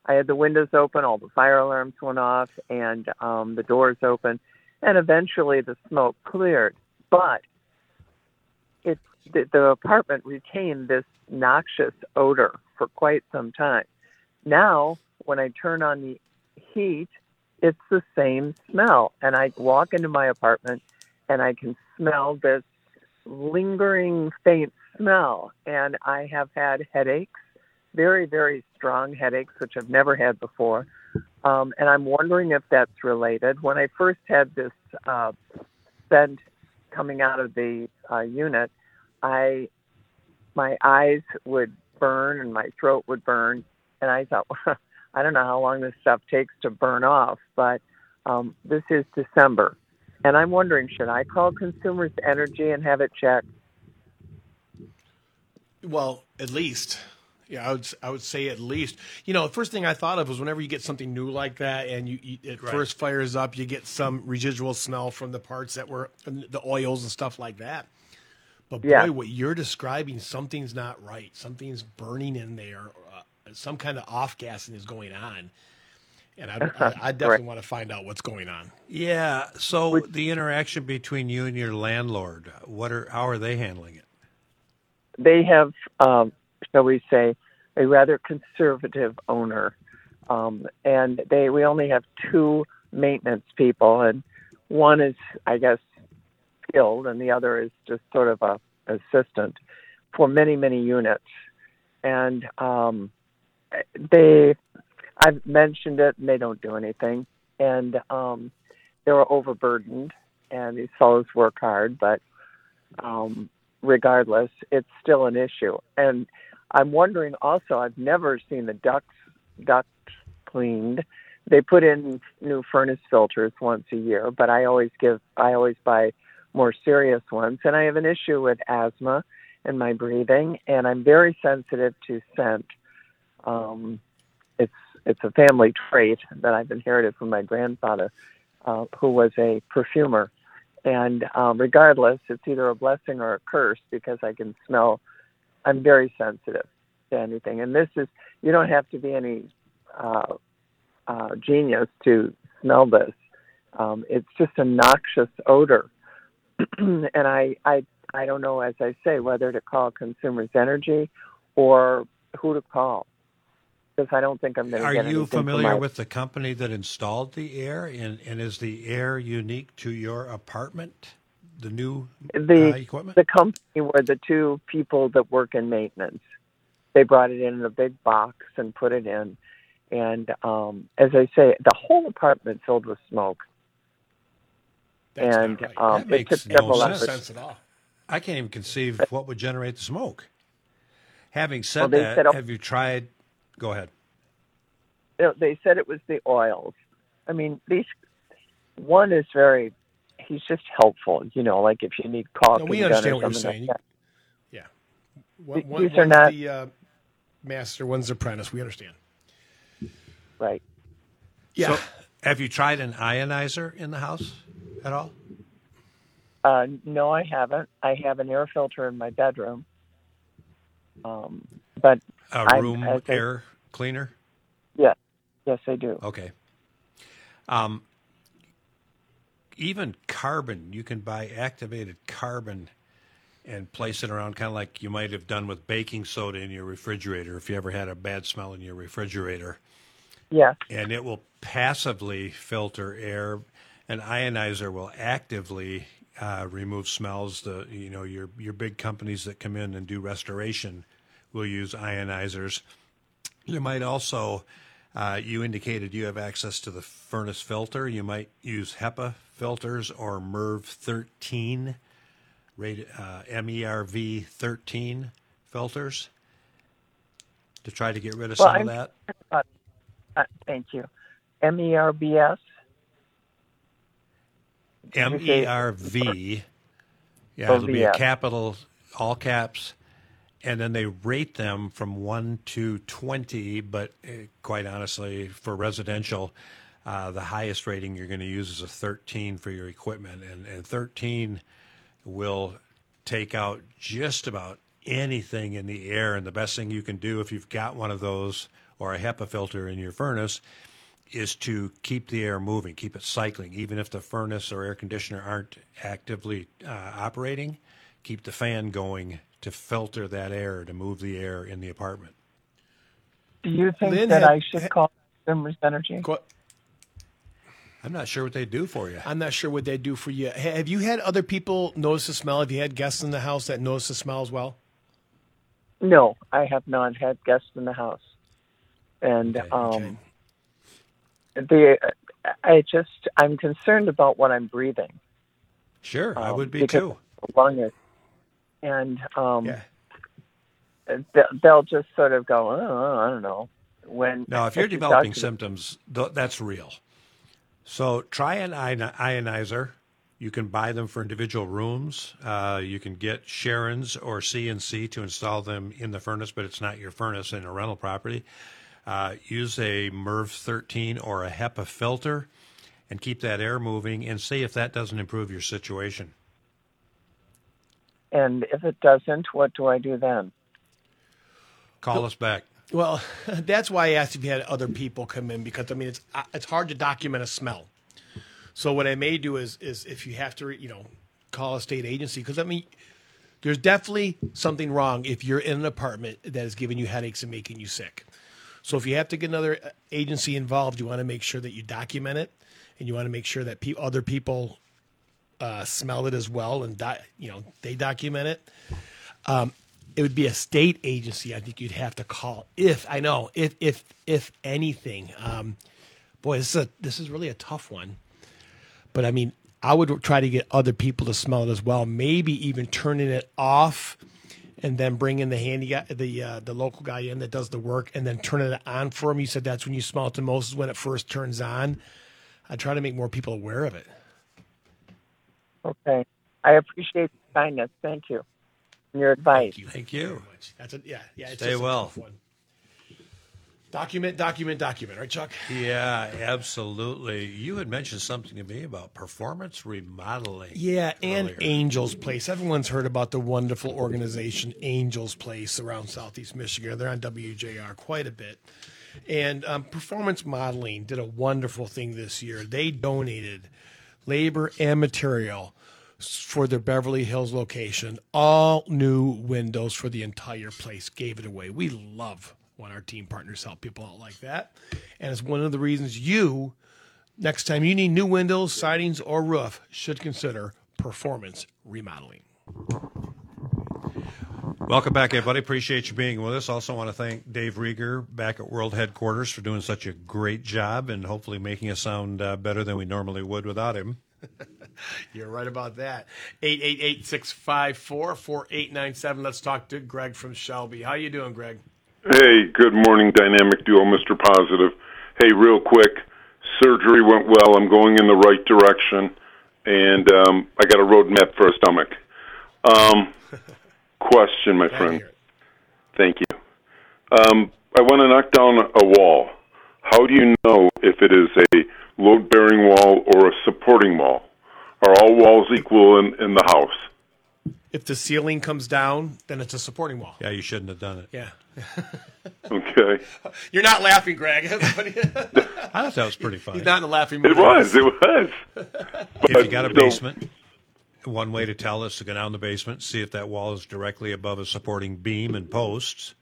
Speaker 6: I had the windows open, all the fire alarms went off, and um, the doors open, and eventually the smoke cleared. But it the, the apartment retained this noxious odor for quite some time. Now, when I turn on the heat, it's the same smell, and I walk into my apartment, and I can smell this lingering faint smell and I have had headaches, very, very strong headaches, which I've never had before. Um, and I'm wondering if that's related. When I first had this uh, scent coming out of the uh, unit, I my eyes would burn and my throat would burn, and I thought, I don't know how long this stuff takes to burn off, but um, this is December, and I'm wondering, should I call Consumers Energy and have it checked?
Speaker 1: Well, at least. Yeah, I would I would say at least. You know, the first thing I thought of was whenever you get something new like that, and you, you it first fires up, you get some residual smell from the parts that were the oils and stuff like that. But boy,
Speaker 6: Yeah.
Speaker 1: what you're describing, something's not right. Something's burning in there. Some kind of off gassing is going on, and I, I, I definitely
Speaker 6: Right.
Speaker 1: want to find out what's going on.
Speaker 2: Yeah. So the interaction between you and your landlord, what are how are they handling it?
Speaker 6: they have, um, shall we say, a rather conservative owner, um, and they we only have two maintenance people, and one is, I guess, skilled, and the other is just sort of a assistant. for many many units, and um, they I've mentioned it and they don't do anything, and um, they were overburdened, and these fellows work hard, but um, regardless, it's still an issue. And I'm wondering also, I've never seen the ducts ducts cleaned. They put in new furnace filters once a year, but I always give I always buy more serious ones. And I have an issue with asthma and my breathing, and I'm very sensitive to scent. Um, it's it's a family trait that I've inherited from my grandfather, uh, who was a perfumer. And um, regardless, it's either a blessing or a curse because I can smell. I'm very sensitive to anything, and this is you don't have to be any uh, uh, genius to smell this. Um, it's just a noxious odor, and I, I I don't know, as I say, whether to call Consumers Energy or who to call because I don't think I'm going to
Speaker 2: Are
Speaker 6: get
Speaker 2: you familiar with the company that installed the air, and, and is the air unique to your apartment? The new
Speaker 6: the
Speaker 2: uh, equipment.
Speaker 6: the company were the two people that work in maintenance. They brought it in in a big box and put it in, and um, as I say, the whole apartment filled with smoke.
Speaker 1: That's
Speaker 6: and
Speaker 1: not right.
Speaker 6: um,
Speaker 2: That
Speaker 6: it took
Speaker 2: no
Speaker 6: several
Speaker 1: no
Speaker 2: sense.
Speaker 6: efforts.
Speaker 1: sense at all.
Speaker 2: I can't even conceive what would generate the smoke. Having said
Speaker 6: Well,
Speaker 2: that,
Speaker 6: said- oh
Speaker 2: have you tried? Go ahead.
Speaker 6: They- They said it was the oils. I mean, these one is very. He's just helpful, you know. Like if you need caulking
Speaker 1: No, we understand what you're saying.
Speaker 6: like.
Speaker 1: Yeah. One,
Speaker 6: These
Speaker 1: one,
Speaker 6: are
Speaker 1: one's
Speaker 6: not-
Speaker 1: the uh, master, one's the apprentice. We understand.
Speaker 6: Right.
Speaker 1: Yeah.
Speaker 2: So, have you tried an ionizer in the house at all?
Speaker 6: Uh, no, I haven't. I have an air filter in my bedroom. Um, but
Speaker 2: A room
Speaker 6: I-
Speaker 2: air cleaner?
Speaker 6: yeah, yes, I do.
Speaker 2: Okay. Um, even carbon, you can buy activated carbon and place it around, kind of like you might have done with baking soda in your refrigerator. If you ever had a bad smell in your refrigerator,
Speaker 6: Yes.
Speaker 2: and it will passively filter air. An ionizer will actively uh, remove smells. The you know your your big companies that come in and do restoration will use ionizers. You might also, uh, you indicated you have access to the furnace filter. You might use HEPA filters or MERV 13, uh, MERV 13 filters to try to get rid of
Speaker 6: Well,
Speaker 2: some of
Speaker 6: I'm-
Speaker 2: that.
Speaker 6: Uh, thank you. M E R B S.
Speaker 2: M
Speaker 6: you say-
Speaker 2: E R V. Yeah, it'll be a capital, all caps, and then they rate them from one to twenty. But uh, quite honestly, for residential, uh, the highest rating you're going to use is a thirteen for your equipment, and, and thirteen will take out just about anything in the air. And the best thing you can do if you've got one of those or a HEPA filter in your furnace is to keep the air moving, keep it cycling, even if the furnace or air conditioner aren't actively uh, operating. Keep the fan going to filter that air to move the air in the apartment.
Speaker 6: Do you think
Speaker 1: Lynn
Speaker 6: that
Speaker 1: had-
Speaker 6: I should call Consumers Energy?
Speaker 1: Go-
Speaker 2: I'm not sure what they do for you.
Speaker 1: I'm not sure what they do for you. Have you had other people notice the smell? Have you had guests in the house that notice the smell as well?
Speaker 6: No, I have not had guests in the house, and
Speaker 2: Okay,
Speaker 6: um, the I just I'm concerned about what I'm breathing.
Speaker 2: Sure, I
Speaker 6: um,
Speaker 2: would be too.
Speaker 6: the lung is, and um,
Speaker 1: Yeah.
Speaker 6: they- they'll just sort of go, oh, I don't know. When
Speaker 2: Now, if you're developing symptoms, th- that's real. So try an ionizer. You can buy them for individual rooms. Uh, you can get Sharon's or CNC to install them in the furnace, but it's not your furnace in a rental property. Uh, use a MERV 13 or a HEPA filter and keep that air moving and see if that doesn't improve your situation.
Speaker 6: And if it doesn't, what do I do then?
Speaker 2: Call us back.
Speaker 1: Well, that's why I asked if you had other people come in because I mean it's uh, it's hard to document a smell. So what I may do is is if you have to you know call a state agency because I mean there's definitely something wrong if you're in an apartment that is giving you headaches and making you sick. So if you have to get another uh, agency involved, you want to make sure that you document it and you want to make sure that pe- other people uh, smell it as well and di- you know they document it. Um, it would be a state agency. I think you'd have to call if I know if if if anything. Um, boy, this is a this is really a tough one. But I mean, I would try to get other people to smell it as well. Maybe even turning it off, and then bringing the handy guy, the uh, the local guy in that does the work, and then turning it on for him. You said that's when you smell it the most is when it first turns on. I try to make more people aware of it.
Speaker 6: Okay. I appreciate the kindness. Thank you. And your advice.
Speaker 2: Thank you.
Speaker 1: very much. That's a yeah, yeah. It's
Speaker 2: Stay
Speaker 1: just a
Speaker 2: well.
Speaker 1: tough. Document, document, document. Right, Chuck?
Speaker 2: Yeah, absolutely. You had mentioned something to me about performance remodeling.
Speaker 1: Yeah, and
Speaker 2: earlier.
Speaker 1: Angels Place. Everyone's heard about the wonderful organization Angels Place around Southeast Michigan. They're on WJR quite a bit. And um, Performance Remodeling did a wonderful thing this year. They donated labor and material for their Beverly Hills location, all new windows for the entire place. Gave it away. We love when our team partners help people out like that. And it's one of the reasons you Next time you need new windows, sidings, or roof, should consider performance remodeling.
Speaker 2: Welcome back, everybody. Appreciate you being with us. Also, want to thank Dave Rieger back at World Headquarters for doing such a great job and hopefully making us sound uh, better than we normally would without him.
Speaker 1: You're right about that. 888 654 4897. Let's talk to Greg from Shelby. How you doing, Greg?
Speaker 7: Hey, good morning, Dynamic Duo, Mr. Positive. Hey, real quick, surgery went well. I'm going in the right direction, and um, I got a roadmap for a stomach. Um, question, my
Speaker 1: Glad
Speaker 7: friend. Thank you. Um, I want to knock down a wall. How do you know if it is a load bearing wall or a supporting wall? Are all walls equal in, in the house?
Speaker 1: If the ceiling comes down, then it's a supporting wall.
Speaker 2: Yeah, you shouldn't have done it.
Speaker 1: Yeah.
Speaker 7: Okay.
Speaker 1: You're not laughing, Greg. He's
Speaker 2: I thought that was pretty funny.
Speaker 1: He's not in a laughing mood.
Speaker 7: It was. It was.
Speaker 2: if you got a
Speaker 7: So-
Speaker 2: basement, one way to tell is to go down the basement, see if that wall is directly above a supporting beam and posts,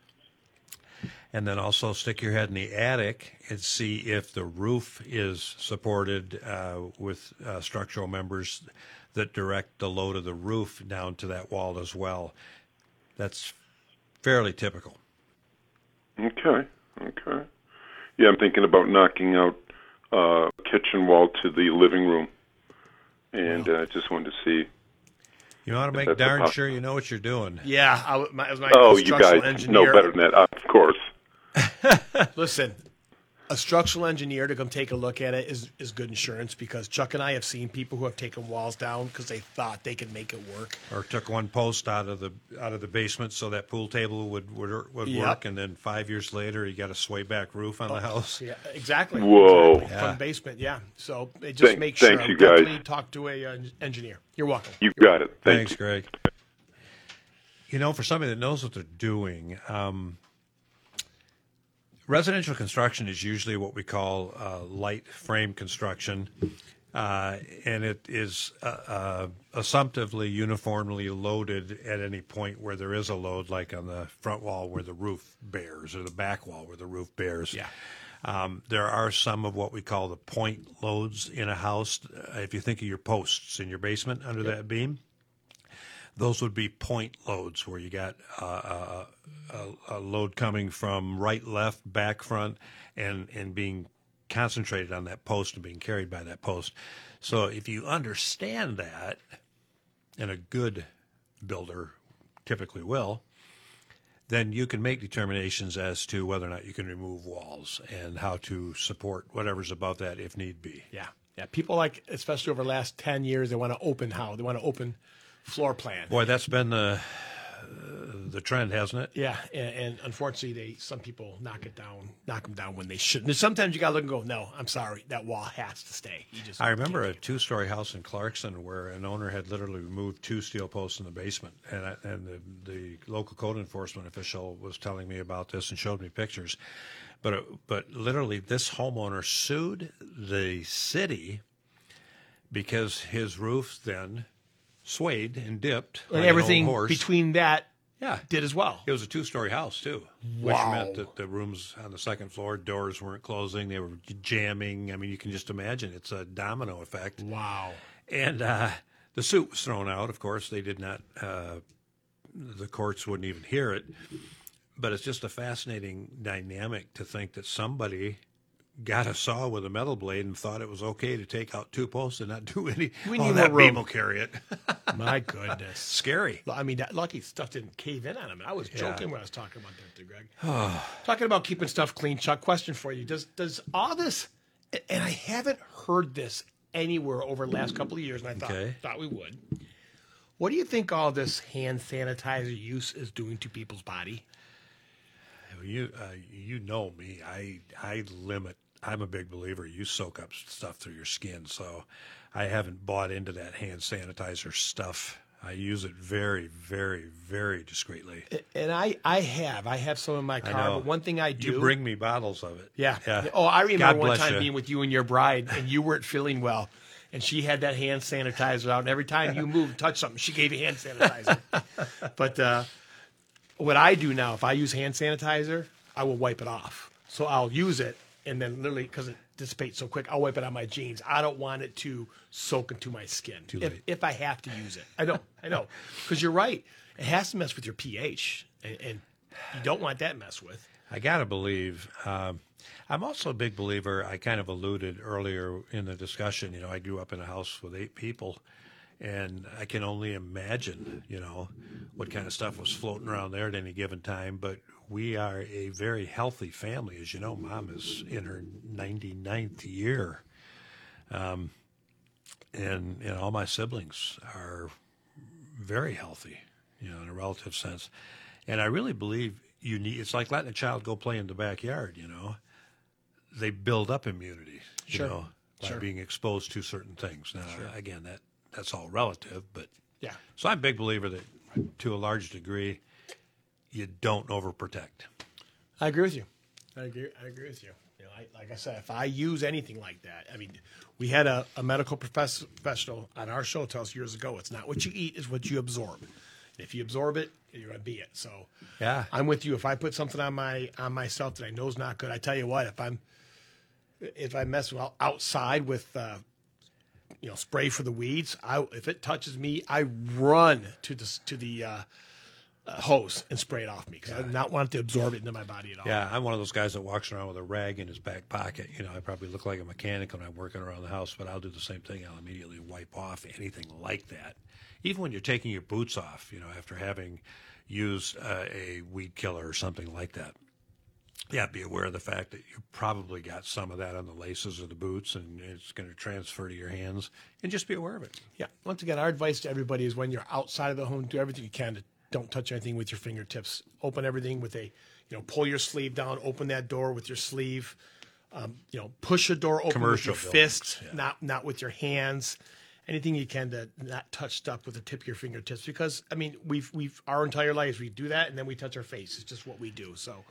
Speaker 2: and then also stick your head in the attic and see if the roof is supported uh, with uh, structural members that direct the load of the roof down to that wall as well. That's fairly typical.
Speaker 7: Okay. Okay. Yeah, I'm thinking about knocking out uh, kitchen wall to the living room, and I uh, just wanted to see.
Speaker 2: You want to make darn
Speaker 7: poss-
Speaker 2: sure you know what you're doing.
Speaker 1: Yeah, I, w- my, as my
Speaker 7: Oh, you guys
Speaker 1: engineer.
Speaker 7: know better than that, of course.
Speaker 1: Listen, a structural engineer to come take a look at it is, is good insurance because Chuck and I have seen people who have taken walls down because they thought they could make it work.
Speaker 2: or took one post out of the out of the basement so that pool table would would, would
Speaker 1: Yep.
Speaker 2: work, and then five years later you got a sway back roof on the house.
Speaker 1: Yeah, exactly.
Speaker 7: Whoa.
Speaker 1: Exactly.
Speaker 2: Yeah.
Speaker 1: From basement, yeah. So it just
Speaker 7: Thank-
Speaker 1: make sure.
Speaker 7: thanks, you guys.
Speaker 1: definitely Talk to a uh, engineer. You're welcome.
Speaker 7: You got it. Thank
Speaker 2: Thanks,
Speaker 7: you.
Speaker 2: Greg. You know, for somebody that knows what they're doing, um, residential construction is usually what we call uh, light frame construction, uh, and it is uh, uh, assumptively uniformly loaded at any point where there is a load, like on the front wall where the roof bears or the back wall where the roof bears.
Speaker 1: Yeah.
Speaker 2: Um, there are some of what we call the point loads in a house. Uh, if you think of your posts in your basement under that beam, those would be point loads where you got uh, a, a, a load coming from right, left, back, front, and and being concentrated on that post and being carried by that post. So if you understand that, and a good builder typically will, then you can make determinations as to whether or not you can remove walls and how to support whatever's above that if need be.
Speaker 1: Yeah, yeah. People like, especially over the last ten years, they want to open how they want to open floor plan.
Speaker 2: Boy, that's been the the trend, hasn't it?
Speaker 1: Yeah, and, and unfortunately, they some people knock it down, knock them down when they shouldn't. And sometimes you got to look and go, no, I'm sorry, that wall has to stay.
Speaker 2: I remember a two-story house in Clarkston where an owner had literally removed two steel posts in the basement, and I, and the, the local code enforcement official was telling me about this and showed me pictures. But it, but literally, this homeowner sued the city because his roof then swayed and dipped
Speaker 1: and everything between that
Speaker 2: yeah.
Speaker 1: did as well.
Speaker 2: It was a two-story house too, which meant that the rooms on the second floor doors weren't closing; they were jamming. I mean, you can just imagine it's a domino effect.
Speaker 1: Wow.
Speaker 2: And uh, the suit was thrown out. Of course, they did not uh, the courts wouldn't even hear it. But it's just a fascinating dynamic to think that somebody got a saw with a metal blade and thought it was okay to take out two posts and not do any.
Speaker 1: We
Speaker 2: oh,
Speaker 1: need
Speaker 2: that
Speaker 1: more room.
Speaker 2: beam will carry it.
Speaker 1: My goodness.
Speaker 2: Scary.
Speaker 1: I mean, that lucky stuff didn't cave in on him. I was joking
Speaker 2: Yeah.
Speaker 1: when I was talking about that to Greg. talking about keeping stuff clean. Chuck, question for you: Does does all this? And I haven't heard this anywhere over the last couple of years, and I thought
Speaker 2: Okay.
Speaker 1: thought we would. What do you think all this hand sanitizer use is doing to people's body?
Speaker 2: You uh, you know me. I I limit. I'm a big believer. You soak up stuff through your skin, so I haven't bought into that hand sanitizer stuff. I use it very, very, very discreetly.
Speaker 1: And I, I have, I have some in my car. But one thing I do,
Speaker 2: You bring me bottles of it.
Speaker 1: Yeah.
Speaker 2: Yeah.
Speaker 1: Oh, I remember
Speaker 2: God
Speaker 1: one time
Speaker 2: you.
Speaker 1: being with you and your bride, and you weren't feeling well, and she had that hand sanitizer out, and every time you moved, and touched something, she gave you hand sanitizer. but uh, what I do now, if I use hand sanitizer, I will wipe it off. So I'll use it, and then literally because it dissipates so quick, I'll wipe it on my jeans. I don't want it to soak into my skin if,
Speaker 2: late.
Speaker 1: if I have to use it. I know, I know, because you're right. It has to mess with your pH, and, and you don't want that mess with.
Speaker 2: I gotta believe. Um, I'm also a big believer. I kind of alluded earlier in the discussion. You know, I grew up in a house with eight people, and I can only imagine, you know, what kind of stuff was floating around there at any given time. But we are a very healthy family, as you know. Mom is in her 99th year, um, and and all my siblings are very healthy, you know, in a relative sense. And I really believe you need. It's like letting a child go play in the backyard. You know, they build up immunity. You
Speaker 1: Sure.
Speaker 2: know, by
Speaker 1: Sure.
Speaker 2: being exposed to certain things. Now, again, that that's all relative, but
Speaker 1: Yeah.
Speaker 2: so I'm a big believer that, to a large degree, you don't overprotect.
Speaker 1: I agree with you. I agree. I agree with you. You know, I, like I said, if I use anything like that, I mean, we had a, a medical profess- professional on our show tell us years ago, it's not what you eat, it's what you absorb. And if you absorb it, you're gonna be it. So
Speaker 2: Yeah.
Speaker 1: I'm with you. If I put something on my on myself that I know is not good, I tell you what, if I'm if I mess well outside with uh, you know spray for the weeds, I if it touches me, I run to the to the uh, uh, hose and spray it off me because I do not want to absorb it into my body at all.
Speaker 2: Yeah, I'm one of those guys that walks around with a rag in his back pocket. You know, I probably look like a mechanic when I'm working around the house, but I'll do the same thing. I'll immediately wipe off anything like that. Even when you're taking your boots off, you know, after having used uh, a weed killer or something like that. Yeah, be aware of the fact that you probably got some of that on the laces of the boots and it's going to transfer to your hands. And just be aware of it.
Speaker 1: Yeah. Once again, our advice to everybody is when you're outside of the home, do everything you can to don't touch anything with your fingertips. Open everything with a, you know, pull your sleeve down, open that door with your sleeve. Um, you know, push a door open
Speaker 2: Commercial
Speaker 1: with your
Speaker 2: buildings,
Speaker 1: fist, not not with your hands. Anything you can to not touch stuff with the tip of your fingertips, because I mean, we've we've our entire lives we do that, and then we touch our face. It's just what we do. So,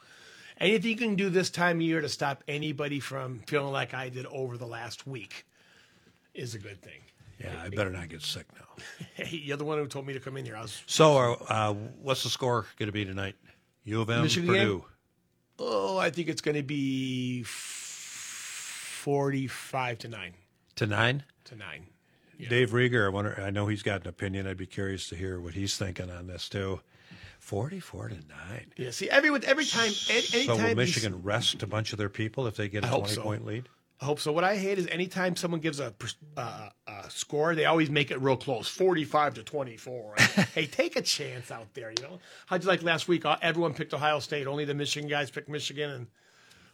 Speaker 1: anything you can do this time of year to stop anybody from feeling like I did over the last week is a good thing.
Speaker 2: Yeah, I better not get sick now.
Speaker 1: Hey, you're the one who told me to come in here. I was
Speaker 2: So, uh, what's the score going to be tonight? U of M,
Speaker 1: Michigan
Speaker 2: Purdue.
Speaker 1: game? Oh, I think it's going to be forty-five to nine
Speaker 2: To nine?
Speaker 1: to nine.
Speaker 2: Dave Rieger, I wonder. I know he's got an opinion. I'd be curious to hear what he's thinking on this too. Forty-four to nine.
Speaker 1: Yeah. See, everyone every time, any,
Speaker 2: So
Speaker 1: anytime
Speaker 2: will
Speaker 1: these-
Speaker 2: Michigan rest a bunch of their people if they get a
Speaker 1: hope
Speaker 2: twenty-point lead?
Speaker 1: I hope so. What I hate is anytime someone gives a, uh, a score, they always make it real close, forty-five to twenty-four. hey, take a chance out there. You know, how'd you like last week? Uh, Everyone picked Ohio State. Only the Michigan guys picked Michigan, and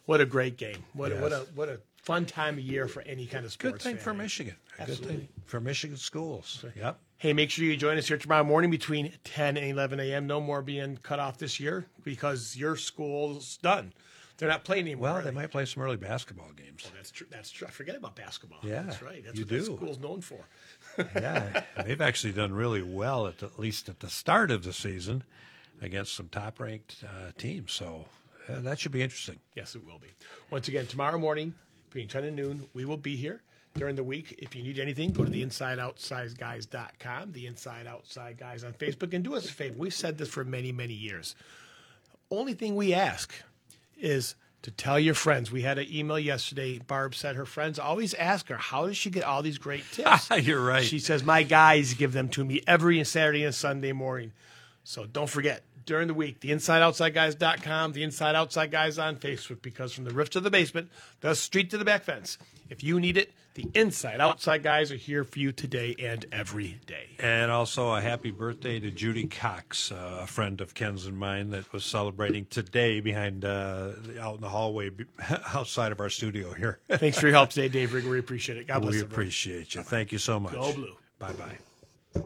Speaker 1: what a great game! What a, what a what a fun time of year for any kind of sports.
Speaker 2: Good thing
Speaker 1: fan.
Speaker 2: for Michigan. A Good
Speaker 1: Absolutely.
Speaker 2: thing for Michigan schools. Yep.
Speaker 1: Hey, make sure you join us here tomorrow morning between 10 and 11 a.m. No more being cut off this year because your school's done. They're not playing anymore.
Speaker 2: Well,
Speaker 1: are
Speaker 2: they might play some early basketball games.
Speaker 1: That's true. That's true. I forget about basketball.
Speaker 2: Yeah,
Speaker 1: that's right. That's
Speaker 2: you
Speaker 1: what the
Speaker 2: do.
Speaker 1: school's known for.
Speaker 2: yeah, they've actually done really well at, the, at least at the start of the season against some top-ranked uh, teams. So uh, that should be interesting.
Speaker 1: Yes, it will be. Once again, tomorrow morning between 10 and noon, we will be here during the week. If you need anything, go to the InsideOutsideGuys.com, the Inside Outside Guys on Facebook, and do us a favor. We've said this for many, many years. Only thing we ask is to tell your friends. We had an email yesterday. Barb said her friends always ask her, How does she get all these great tips?
Speaker 2: You're right.
Speaker 1: She says, My guys give them to me every Saturday and Sunday morning. So don't forget, during the week, the InsideOutsideGuys.com, the Inside Outside Guys on Facebook, because from the roof to the basement, the street to the back fence, if you need it, the Inside Outside Guys are here for you today and every day.
Speaker 2: And also a happy birthday to Judy Cox, uh, a friend of Ken's and mine that was celebrating today behind uh, out in the hallway outside of our studio here.
Speaker 1: Thanks for your help today, Dave Rieger. We appreciate it. God bless
Speaker 2: we appreciate you. Thank you so much.
Speaker 1: Go Blue.
Speaker 2: Bye bye.